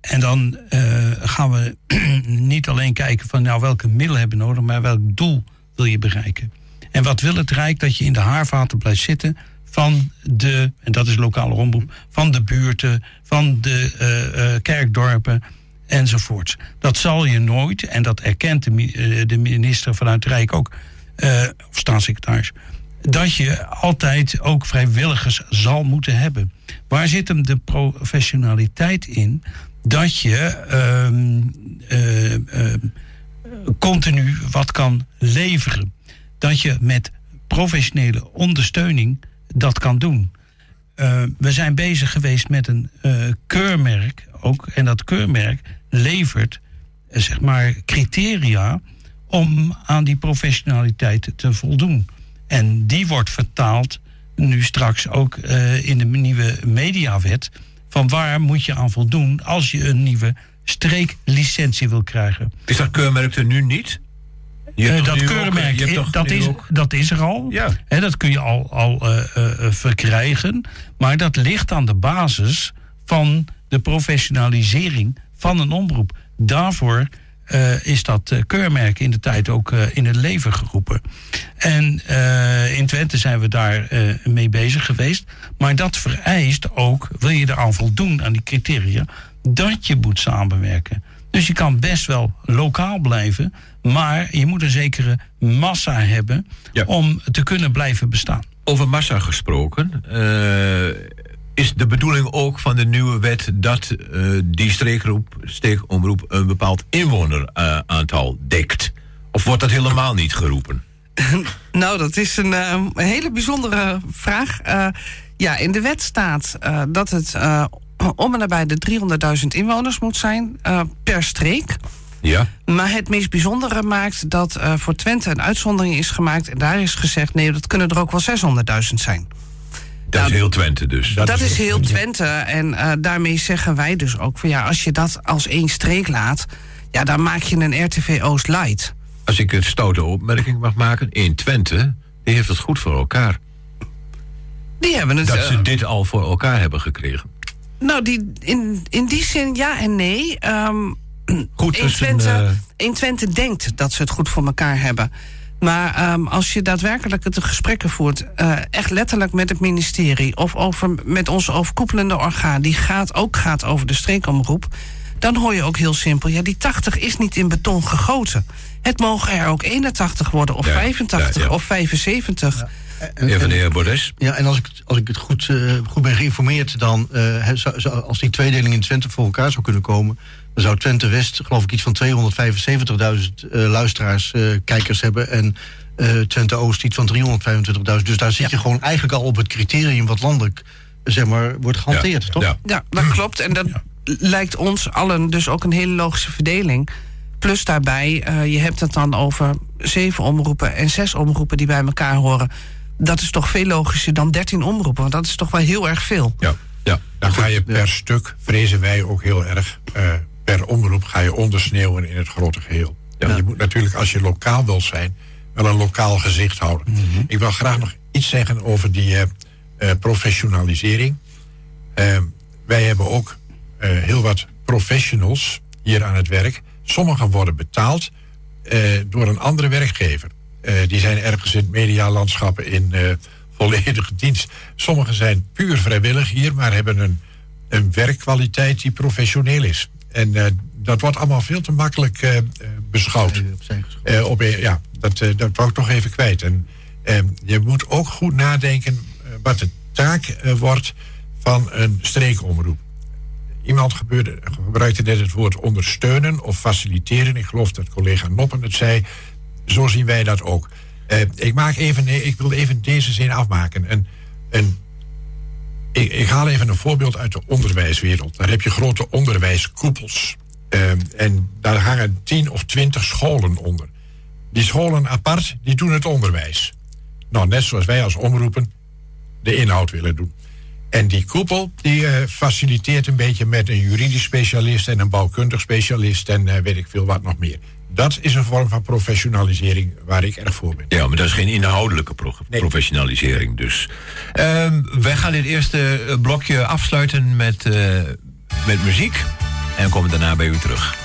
En dan eh, gaan we niet alleen kijken van nou, welke middelen hebben we nodig, maar welk doel wil je bereiken? En wat wil het Rijk dat je in de haarvaten blijft zitten van de, en dat is lokale omroep, van de buurten, van de eh, eh, kerkdorpen enzovoorts. Dat zal je nooit, en dat erkent de, eh, de minister vanuit het Rijk ook, of staatssecretaris, dat je altijd ook vrijwilligers zal moeten hebben. Waar zit hem de professionaliteit in? Dat je ehm, eh, ehm, continu wat kan leveren. Dat je met professionele ondersteuning dat kan doen. eh, we zijn bezig geweest met een eh, keurmerk ook. En dat keurmerk levert eh, zeg maar criteria om aan die professionaliteit te voldoen. En die wordt vertaald nu straks ook in de nieuwe mediawet. Van waar moet je aan voldoen als je een nieuwe streeklicentie wil krijgen. Is dat keurmerk er nu niet? Eh, dat ook- keurmerk, eh, toch dat, is, dat is er al. Ja. Dat kun je al, al eh, eh, eh, verkrijgen. Maar dat ligt aan de basis van de professionalisering van een omroep. Daarvoor eh, is dat eh, keurmerk in de tijd ook eh, in het leven geroepen. En eh, in Twente zijn we daar eh, mee bezig geweest. Maar dat vereist ook, wil je eraan voldoen aan die criteria, dat je moet samenwerken. Dus je kan best wel lokaal blijven, maar je moet een zekere massa hebben Ja. om te kunnen blijven bestaan. Over massa gesproken. eh, is de bedoeling ook van de nieuwe wet dat eh, die steekomroep een bepaald inwoneraantal dekt? Of wordt dat helemaal niet geroepen? Nou, dat is een eh, hele bijzondere vraag. Eh, ja, in de wet staat eh, dat het eh, om en nabij de 300.000 inwoners moet zijn eh, per streek. Ja. Maar het meest bijzondere maakt dat eh, voor Twente een uitzondering is gemaakt. En daar is gezegd, nee, dat kunnen er ook wel 600.000 zijn. Dat is heel Twente dus. Dat, is heel Twente. En eh, daarmee zeggen wij dus ook van ja, als je dat als één streek laat, ja, dan maak je een RTV Oost light. Als ik een stoute opmerking mag maken, in Twente, die heeft het goed voor elkaar. Die hebben het. Dat eh, ze dit al voor elkaar hebben gekregen. Nou, die, in, in die zin ja en nee. Ehm Goed, in, Twente, een, eh, in Twente denkt dat ze het goed voor elkaar hebben. Maar ehm, als je daadwerkelijk het gesprekken voert, eh, echt letterlijk met het ministerie of over, met ons overkoepelende orgaan, die gaat, ook gaat over de streekomroep, dan hoor je ook heel simpel: ja, die 80 is niet in beton gegoten. Het mogen er ook 81 worden, of Ja, 85 ja, ja. of 75. En- Even de en- heer Bordes. Ja, en als ik, het- als ik het goed, eh, goed ben geïnformeerd, dan eh, he- als die tweedeling in Twente voor elkaar zou kunnen komen, zou Twente West, geloof ik, iets van 275.000 eh, luisteraars, eh, kijkers hebben. En eh, Twente Oost iets van 325.000. Dus daar zit je gewoon eigenlijk al op het criterium wat landelijk zeg maar, wordt gehanteerd, Ja, toch? ja. Ja, dat klopt. En dat lijkt ons allen dus ook een hele logische verdeling. Plus daarbij, eh, je hebt het dan over zeven omroepen en zes omroepen die bij elkaar horen. Dat is toch veel logischer dan dertien omroepen, want dat is toch wel heel erg veel. Ja, ja. Dan ga je per stuk, vrezen wij ook heel erg, eh, per omroep ga je ondersneeuwen in het grote geheel. Ja. Je moet natuurlijk, als je lokaal wil zijn, wel een lokaal gezicht houden. Ik wil graag nog iets zeggen over die eh, eh, professionalisering. Eh, wij hebben ook eh, heel wat professionals hier aan het werk. Sommigen worden betaald door een andere werkgever. Die zijn ergens in het medialandschap in volledige dienst. Sommigen zijn puur vrijwillig hier, maar hebben een, een werkkwaliteit die professioneel is. En eh, dat wordt allemaal veel te makkelijk eh, beschouwd. Op, ja, dat, dat wou ik toch even kwijt. En je moet ook goed nadenken wat de taak wordt van een streekomroep. Iemand gebeurde, gebruikte net het woord ondersteunen of faciliteren. Ik geloof dat collega Noppen het zei. Zo zien wij dat ook. Ik, maak even, ik wil even deze zin afmaken. Een, een, ik, ik haal even een voorbeeld uit de onderwijswereld. Daar heb je grote onderwijskoepels. Eh, en daar hangen tien of twintig scholen onder. Die scholen apart, die doen het onderwijs. Nou, net zoals wij als omroepen de inhoud willen doen. En die koepel die eh, faciliteert een beetje met een juridisch specialist en een bouwkundig specialist en eh, weet ik veel wat nog meer. Dat is een vorm van professionalisering waar ik erg voor ben. Ja, maar dat is geen inhoudelijke pro- Nee. professionalisering dus. Ehm, wij gaan dit eerste eh, blokje afsluiten met, eh, met muziek. En komen daarna bij u terug.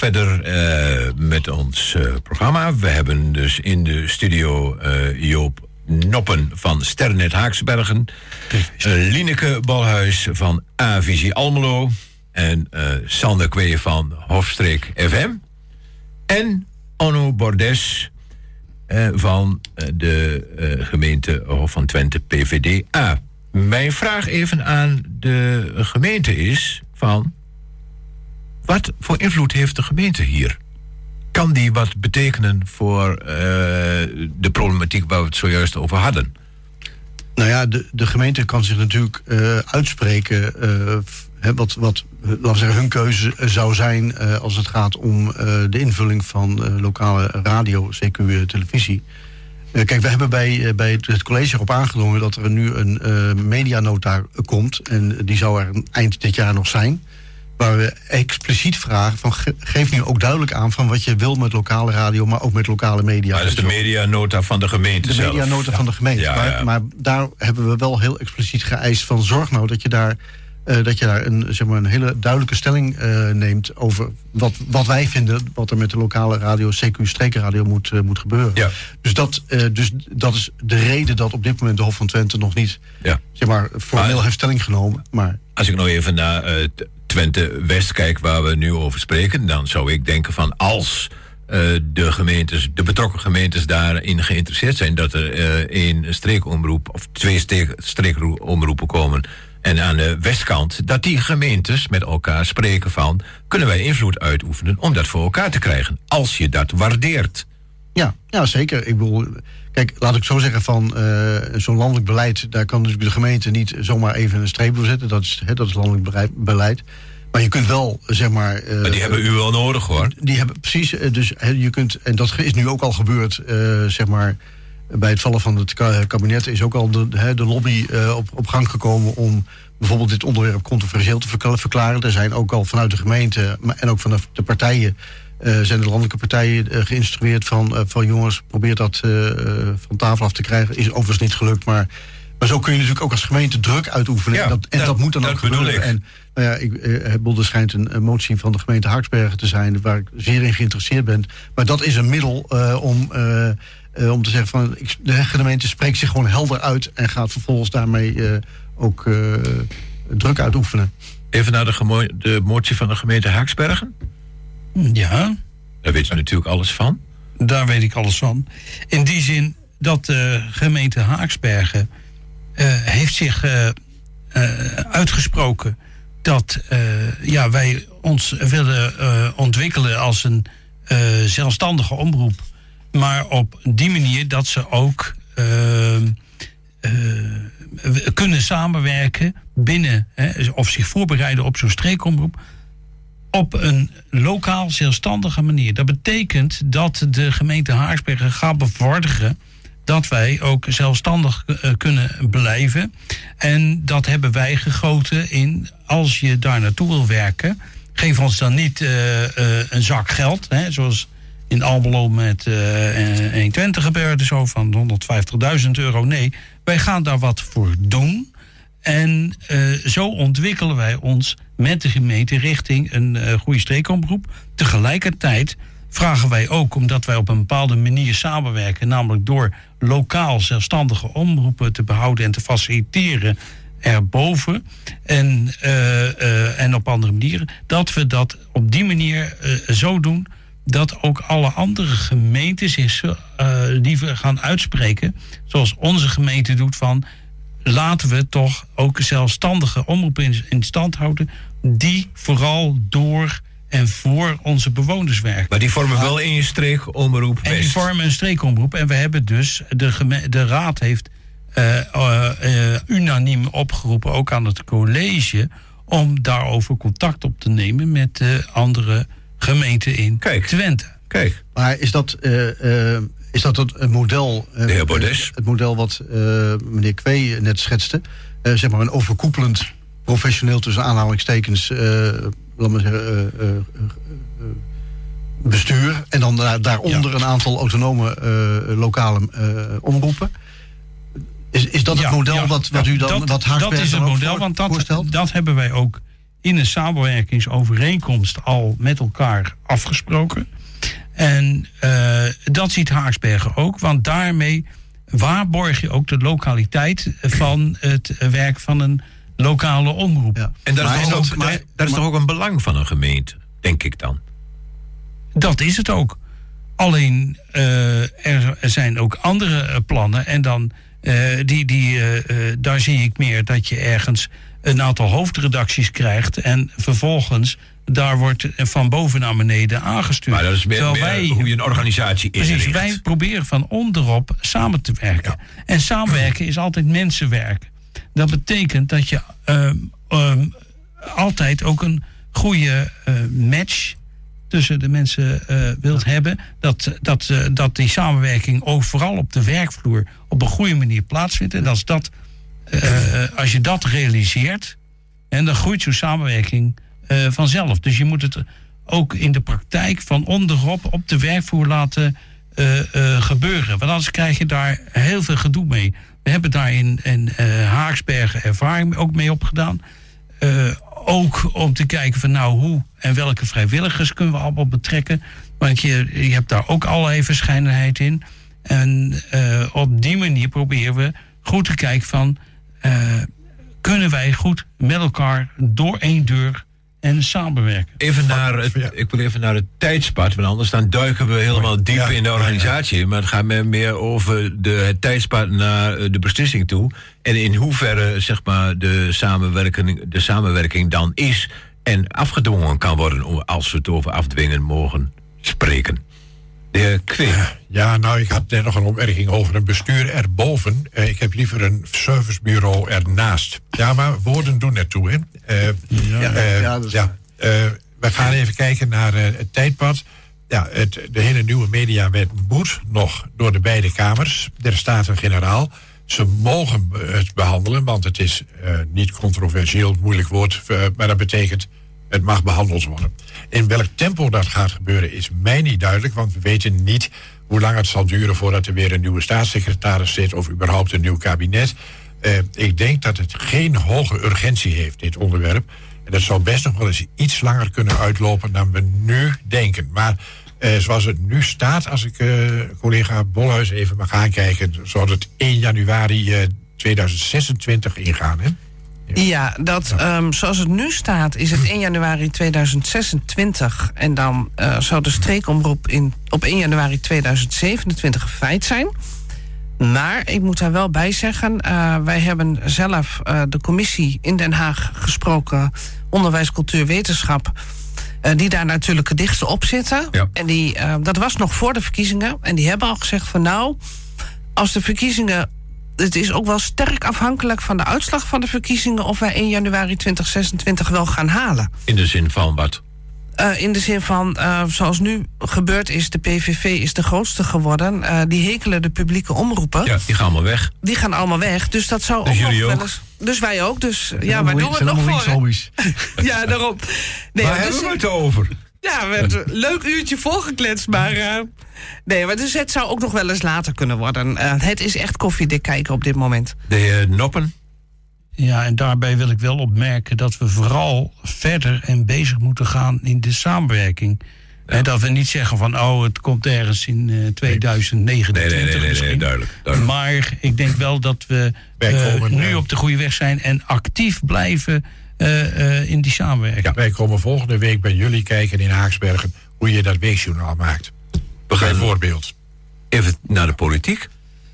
Verder eh, met ons eh, programma. We hebben dus in de studio eh, Joop Noppen van Sternet Haaksbergen. Lineke Balhuis van A-Visie Almelo. En Sander Kwee van Hofstreek FM. En Onno Bordes van de gemeente Hof van Twente PVDA. Mijn vraag even aan de gemeente is van... Wat voor invloed heeft de gemeente hier? Kan die wat betekenen voor eh, de problematiek waar we het zojuist over hadden? Nou ja, de, de gemeente kan zich natuurlijk eh, uitspreken. eh, wat, wat laten zeggen, hun keuze zou zijn als het gaat om de invulling van lokale radio, CQ televisie. Kijk, we hebben bij, bij het, college erop aangedrongen dat er nu een medianota komt. En die zou er eind dit jaar nog zijn. Waar we expliciet vragen: van, ge- geef nu ook duidelijk aan van wat je wil met lokale radio, maar ook met lokale media. Dat is de medianota van de gemeente De zelf. medianota van de gemeente. Ja, maar, ja. maar daar hebben we wel heel expliciet geëist van zorg nou dat je daar, eh, dat je daar een, zeg maar, een hele duidelijke stelling eh, neemt over wat, wat wij vinden wat er met de lokale radio, CQ strekenradio moet, eh, moet gebeuren. Ja. Dus, dat, dus dat is de reden dat op dit moment de Hof van Twente nog niet Ja. zeg maar, formeel heeft stelling genomen. Maar Als ik nog even naar Twente West kijk, waar we nu over spreken, dan zou ik denken van als eh, de gemeentes, de betrokken gemeentes daarin geïnteresseerd zijn dat er eh één streekomroep of twee streekomroepen komen. En aan de westkant, dat die gemeentes met elkaar spreken van... kunnen wij invloed uitoefenen om dat voor elkaar te krijgen. Als je dat waardeert. Ja, ja, zeker. Ik bedoel, kijk, laat ik zo zeggen van eh, zo'n landelijk beleid, daar kan natuurlijk de gemeente niet zomaar even een streep door zetten. Dat is, dat is landelijk beleid. Maar je kunt wel, zeg maar. eh, Maar die hebben u wel nodig hoor. Die hebben precies, eh, dus je kunt, en dat is nu ook al gebeurd, eh, zeg maar. Bij het vallen van het ka- kabinet is ook al de, de lobby eh, op, op gang gekomen om bijvoorbeeld dit onderwerp controversieel te verkla- verklaren. Er zijn ook al vanuit de gemeente en ook vanaf de partijen eh, zijn de landelijke partijen eh, geïnstrueerd van, eh, van jongens, probeer dat van tafel af te krijgen. Is overigens niet gelukt, maar, maar zo kun je natuurlijk ook als gemeente druk uitoefenen. Ja, en dat, en dat- dat, moet dan dat ook gebeuren. ik. En nou ja, ik, er schijnt een, een motie van de gemeente Haaksbergen te zijn, waar ik zeer in geïnteresseerd ben. Maar dat is een middel om, om te zeggen van de gemeente spreekt zich gewoon helder uit en gaat vervolgens daarmee ook druk uitoefenen. Even naar de, de motie van de gemeente Haaksbergen. Ja, Daar weet je natuurlijk alles van. daar weet ik alles van. In die zin dat de gemeente Haaksbergen eh, heeft zich eh, eh, uitgesproken dat eh, ja, wij ons willen eh, ontwikkelen als een eh, zelfstandige omroep. Maar op die manier dat ze ook eh, eh, kunnen samenwerken binnen, hè, of zich voorbereiden op zo'n streekomroep op een lokaal zelfstandige manier. Dat betekent dat de gemeente Haaksbergen gaat bevorderen dat wij ook zelfstandig eh, kunnen blijven. En dat hebben wij gegoten in, als je daar naartoe wil werken... geef ons dan niet eh, eh, een zak geld, hè, zoals in Almelo met eh 120 gebeurde... zo van 150.000 euro. Nee, wij gaan daar wat voor doen... En zo ontwikkelen wij ons met de gemeente richting een eh, goede streekomroep. Tegelijkertijd vragen wij ook, omdat wij op een bepaalde manier samenwerken, namelijk door lokaal zelfstandige omroepen te behouden en te faciliteren erboven en, eh, eh, en op andere manieren, dat we dat op die manier zo doen dat ook alle andere gemeenten zich eh, liever gaan uitspreken, zoals onze gemeente doet van laten we toch ook zelfstandige omroepen in, in stand houden. die vooral door en voor onze bewoners werken. Maar die vormen wel in je streek omroep En die vormen een streekomroep. En we hebben dus, de, geme- de raad heeft eh, eh, eh, unaniem opgeroepen, ook aan het college, om daarover contact op te nemen met de andere gemeenten in Kijk. Twente. Kijk, Maar is dat, eh, eh, is dat het model? eh, Het model wat eh, meneer Kwee net schetste. eh, zeg maar een overkoepelend, professioneel tussen aanhalingstekens. laat maar zeggen. bestuur. En dan daar, daaronder een aantal autonome lokale omroepen. Is, is dat Ja, het model ja, wat, wat u dan, dat, wat dat is het model, voor- want dat, voorstelt? dat hebben wij ook in een samenwerkingsovereenkomst al met elkaar afgesproken. En eh, dat ziet Haaksbergen ook, want daarmee waarborg je ook de lokaliteit van het werk van een lokale omroep. Ja. En dat, Maar is, toch ook, maar- is toch ook een belang van een gemeente, denk ik dan. Dat is het ook. Alleen eh, er, zijn ook andere eh, plannen. En dan die, die, daar zie ik meer dat je ergens een aantal hoofdredacties krijgt. En vervolgens daar wordt van boven naar beneden aangestuurd. Maar dat is meer, hoe je een organisatie Precies, inricht. wij proberen van onderop samen te werken. En samenwerken is altijd mensenwerk. Dat betekent dat je ehm, ehm, altijd ook een goede eh, match tussen de mensen eh, wilt hebben. Dat, dat, eh, dat die samenwerking ook vooral op de werkvloer op een goede manier plaatsvindt. En als, dat, eh, als je dat realiseert, en dan groeit zo'n samenwerking eh, vanzelf. Dus je moet het ook in de praktijk van onderop op de werkvloer laten eh, eh, gebeuren. Want anders krijg je daar heel veel gedoe mee. We hebben daar in, in Haaksbergen ervaring ook mee opgedaan. Ook om te kijken van nou hoe en welke vrijwilligers kunnen we allemaal betrekken. Want je, je hebt daar ook allerlei verscheidenheid in. En op die manier proberen we goed te kijken van... kunnen wij goed met elkaar door één deur en samenwerken. Even naar het, Ja. ik wil even naar het tijdspad, want anders dan duiken we helemaal diep Ja, in de ja, organisatie. Maar het gaat me meer over de, het tijdspad naar eh, de beslissing toe. En in hoeverre zeg maar, de, samenwerking, de samenwerking dan is en afgedwongen kan worden om- als we het over afdwingen mogen spreken. De heer Kwee. Ja, nou, ik had net nog een opmerking over een bestuur erboven. Eh, ik heb liever een servicebureau ernaast. Ja, maar woorden doen ertoe, hè. Eh, eh, ja, dat is ja, eh, we gaan even kijken naar eh, het tijdpad. Ja, het, de hele nieuwe mediawet moet nog door de beide kamers der Staten-Generaal. Ze mogen eh, het behandelen, want het is eh, niet controversieel, moeilijk woord, eh, maar dat betekent het mag behandeld worden. In welk tempo dat gaat gebeuren is mij niet duidelijk, want we weten niet hoe lang het zal duren voordat er weer een nieuwe staatssecretaris zit of überhaupt een nieuw kabinet. Eh, ik denk dat het geen hoge urgentie heeft, dit onderwerp. En dat zou best nog wel eens iets langer kunnen uitlopen dan we nu denken. Maar eh, zoals het nu staat, als ik eh, collega Bolhuis even mag aankijken, zou het 1 januari eh, 2026 ingaan. Hè? Ja, dat, ehm, zoals het nu staat, is het 1 januari 2026. En dan eh, zou de streekomroep in, op 1 januari 2027 een feit zijn. Maar ik moet daar wel bij zeggen, eh, wij hebben zelf eh, de commissie in Den Haag gesproken, onderwijs, cultuur, wetenschap. die daar natuurlijk het dichtste op zitten. Ja. En die, dat was nog voor de verkiezingen. En die hebben al gezegd van nou, als de verkiezingen. Het is ook wel sterk afhankelijk van de uitslag van de verkiezingen of wij 1 januari 2026 wel gaan halen. In de zin van wat? Eh, in de zin van, eh, zoals nu gebeurd is, de PVV is de grootste geworden. Eh, die hekelen de publieke omroepen. Ja, die gaan allemaal weg. Die gaan allemaal weg. Dus dat zou Dus ook jullie nog wel ook? eens. Dus wij ook. Dus ja, waar doen we het nog voor? Ja, daarom. Nee, Waar maar hebben dus- we het over? Ja, we hebben een leuk uurtje volgekletst, maar... eh, nee, maar dus het zou ook nog wel eens later kunnen worden. Eh, het is echt koffiedik kijken op dit moment. De heer Noppen. Ja, en daarbij wil ik wel opmerken dat we vooral verder en bezig moeten gaan in de samenwerking. En dat we niet zeggen van, oh, het komt ergens in eh 2029 Nee, nee, nee, nee, duidelijk. duidelijk. Maar ik denk wel dat we eh, nu eh, op de goede weg zijn en actief blijven eh, eh, in die samenwerking. Wij komen volgende week bij jullie kijken in Haaksbergen hoe je dat weekjournaal maakt. We gaan Bijvoorbeeld. even naar de politiek.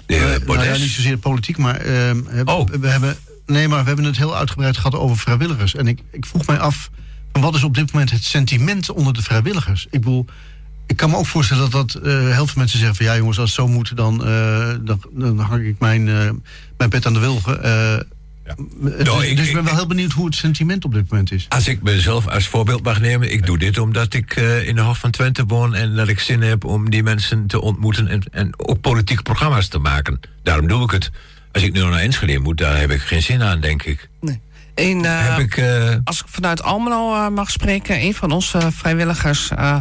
De heer Eh, nou ja, niet zozeer politiek, maar ehm, Oh. we hebben. Nee, maar we hebben het heel uitgebreid gehad over vrijwilligers. En ik, ik vroeg mij af, wat is op dit moment het sentiment onder de vrijwilligers? Ik bedoel, ik kan me ook voorstellen dat, dat eh, heel veel mensen zeggen van ja jongens, als het zo moet, dan, eh, dan, dan hang ik mijn, eh, mijn pet aan de wilgen. Eh, Nou, dus ik- dus ik ben wel heel benieuwd hoe het sentiment op dit moment is. Als ik mezelf als voorbeeld mag nemen, ik doe dit omdat ik eh, in de Hof van Twente woon en dat ik zin heb om die mensen te ontmoeten en, en ook politieke programma's te maken. Daarom doe ik het. Als ik nu naar Enschede moet, daar heb ik geen zin aan, denk ik. Nee. Een, eh, heb ik, eh, Als ik vanuit Almelo mag spreken, een van onze vrijwilligers. eh,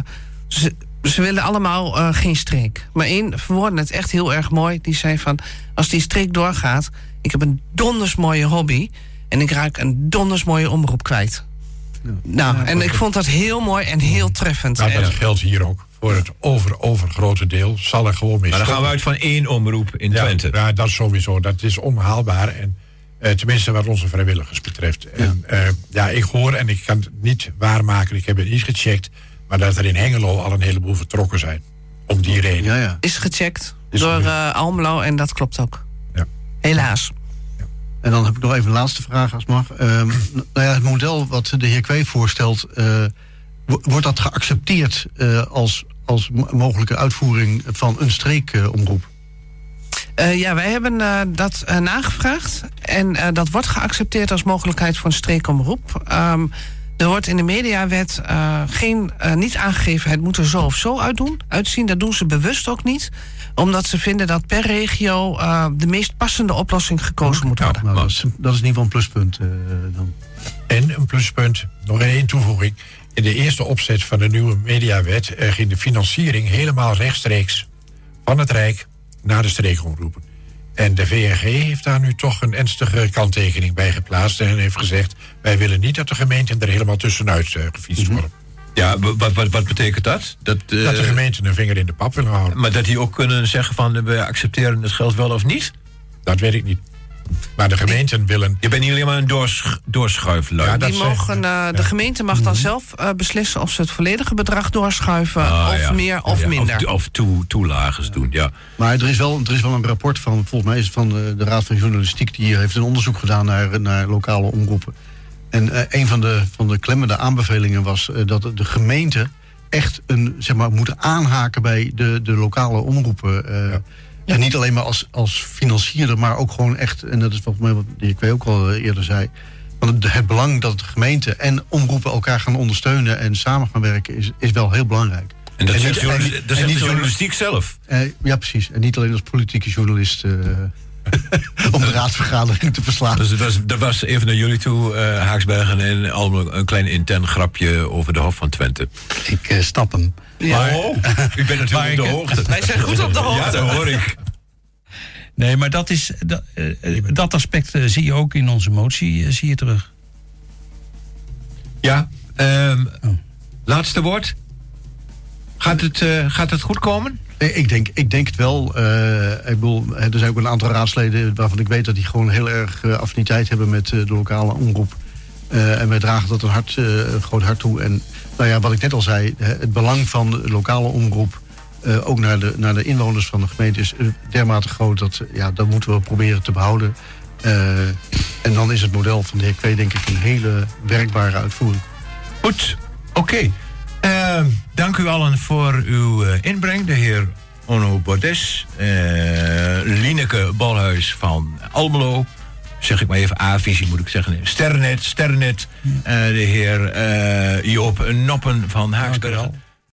ze, ze willen allemaal eh, geen streek. Maar één verwoordde het echt heel erg mooi. Die zei van, als die streek doorgaat... ik heb een donders mooie hobby... en ik raak een donders mooie omroep kwijt. Nou, en ik vond dat heel mooi en heel treffend. Nou, dat geldt hier ook. Voor het over, overgrote deel zal er gewoon mee Maar dan gaan we uit van één omroep in Ja, Twente. Ja, dat sowieso. Dat is onhaalbaar. En, eh, tenminste wat onze vrijwilligers betreft. En, eh, ja, ik hoor, en ik kan het niet waarmaken, ik heb het niet gecheckt... maar dat er in Hengelo al een heleboel vertrokken zijn. Om die reden. Ja, ja. Is gecheckt Is door eh, Almelo en dat klopt ook. Ja. Helaas. En dan heb ik nog even een laatste vraag, als mag. Ehm, nou ja, het model wat de heer Kwee voorstelt... eh, wo- wordt dat geaccepteerd eh, als, als mo- mogelijke uitvoering van een streekomroep? Eh, ja, wij hebben dat nagevraagd. En dat wordt geaccepteerd als mogelijkheid voor een streekomroep. Ehm, er wordt in de mediawet geen, niet aangegeven... het moet er zo of zo uitdoen, uitzien. Dat doen ze bewust ook niet. Omdat ze vinden dat per regio... eh, de meest passende oplossing gekozen moet worden. Nou, dat, is, dat is in ieder geval een pluspunt eh, dan. En een pluspunt, nog één toevoeging. In de eerste opzet van de nieuwe mediawet eh, ging de financiering helemaal rechtstreeks van het Rijk naar de streekomroepen. En de VNG heeft daar nu toch een ernstige kanttekening bij geplaatst en heeft gezegd: wij willen niet dat de gemeenten er helemaal tussenuit gefietst worden. Ja, wa- wat, wat, wat betekent dat? Dat, eh, Dat de gemeenten een vinger in de pap willen houden. Maar dat die ook kunnen zeggen van eh, we accepteren het geld wel of niet? Dat weet ik niet. Maar de gemeenten willen. Je bent niet alleen maar een doorsch, doorschuiflui. Ja, Die mogen, eh, De gemeente mag dan zelf eh, beslissen of ze het volledige bedrag doorschuiven. Ah, of ja. meer of Ja, minder. Of, of toe, toelages doen, ja. Maar er is, wel, er is wel een rapport van, volgens mij is het van de, de Raad van Journalistiek... die heeft een onderzoek gedaan naar, naar lokale omroepen. En eh, een van de, van de klemmende aanbevelingen was eh, dat de gemeente echt een, zeg maar, moet aanhaken bij de, de lokale omroepen. eh, En niet alleen maar als, als financierder, maar ook gewoon echt... en dat is volgens mij wat Kwee ook al eerder zei... van het, het belang dat de gemeente en omroepen elkaar gaan ondersteunen... en samen gaan werken, is, is wel heel belangrijk. En dat En zegt niet- journal- en- dat en zegt de niet alleen- journalistiek zelf. Eh, ja, precies. En niet alleen als politieke journalist om de raadsvergadering te verslaan. Dus dat was, dat was even naar jullie toe, eh, Haaksbergen en Almelo, een klein intern grapje over de Hof van Twente. Ik eh, stap hem. Ja. Oh, u bent natuurlijk Maar op de hoogte. Wij zijn goed op de hoogte. Ja, dat hoor ik. Nee, maar dat, is, dat, eh, dat aspect zie je ook in onze motie zie je terug. Ja, ehm, Oh. laatste woord. Gaat het, gaat het goed komen? Eh, Ik denk, ik denk het wel. Eh, ik bedoel, er zijn ook een aantal raadsleden waarvan ik weet dat die gewoon heel erg eh, affiniteit hebben met de lokale omroep. En wij dragen dat een, hart, een groot hart toe. En nou ja, wat ik net al zei, het belang van de lokale omroep, ook naar de, naar de inwoners van de gemeente, is dermate groot dat ja, dat moeten we proberen te behouden. Eh, en dan is het model van de heer Kwee denk ik een hele werkbare uitvoering. Goed, oké. Ehm, dank u allen voor uw eh, inbreng. De heer Onno Bordes, eh Lineke Balhuis van Almelo. Zeg ik maar even A-visie moet ik zeggen. Sterrennet, Sterrennet. Eh, de heer Joop Noppen van Haaksbergen.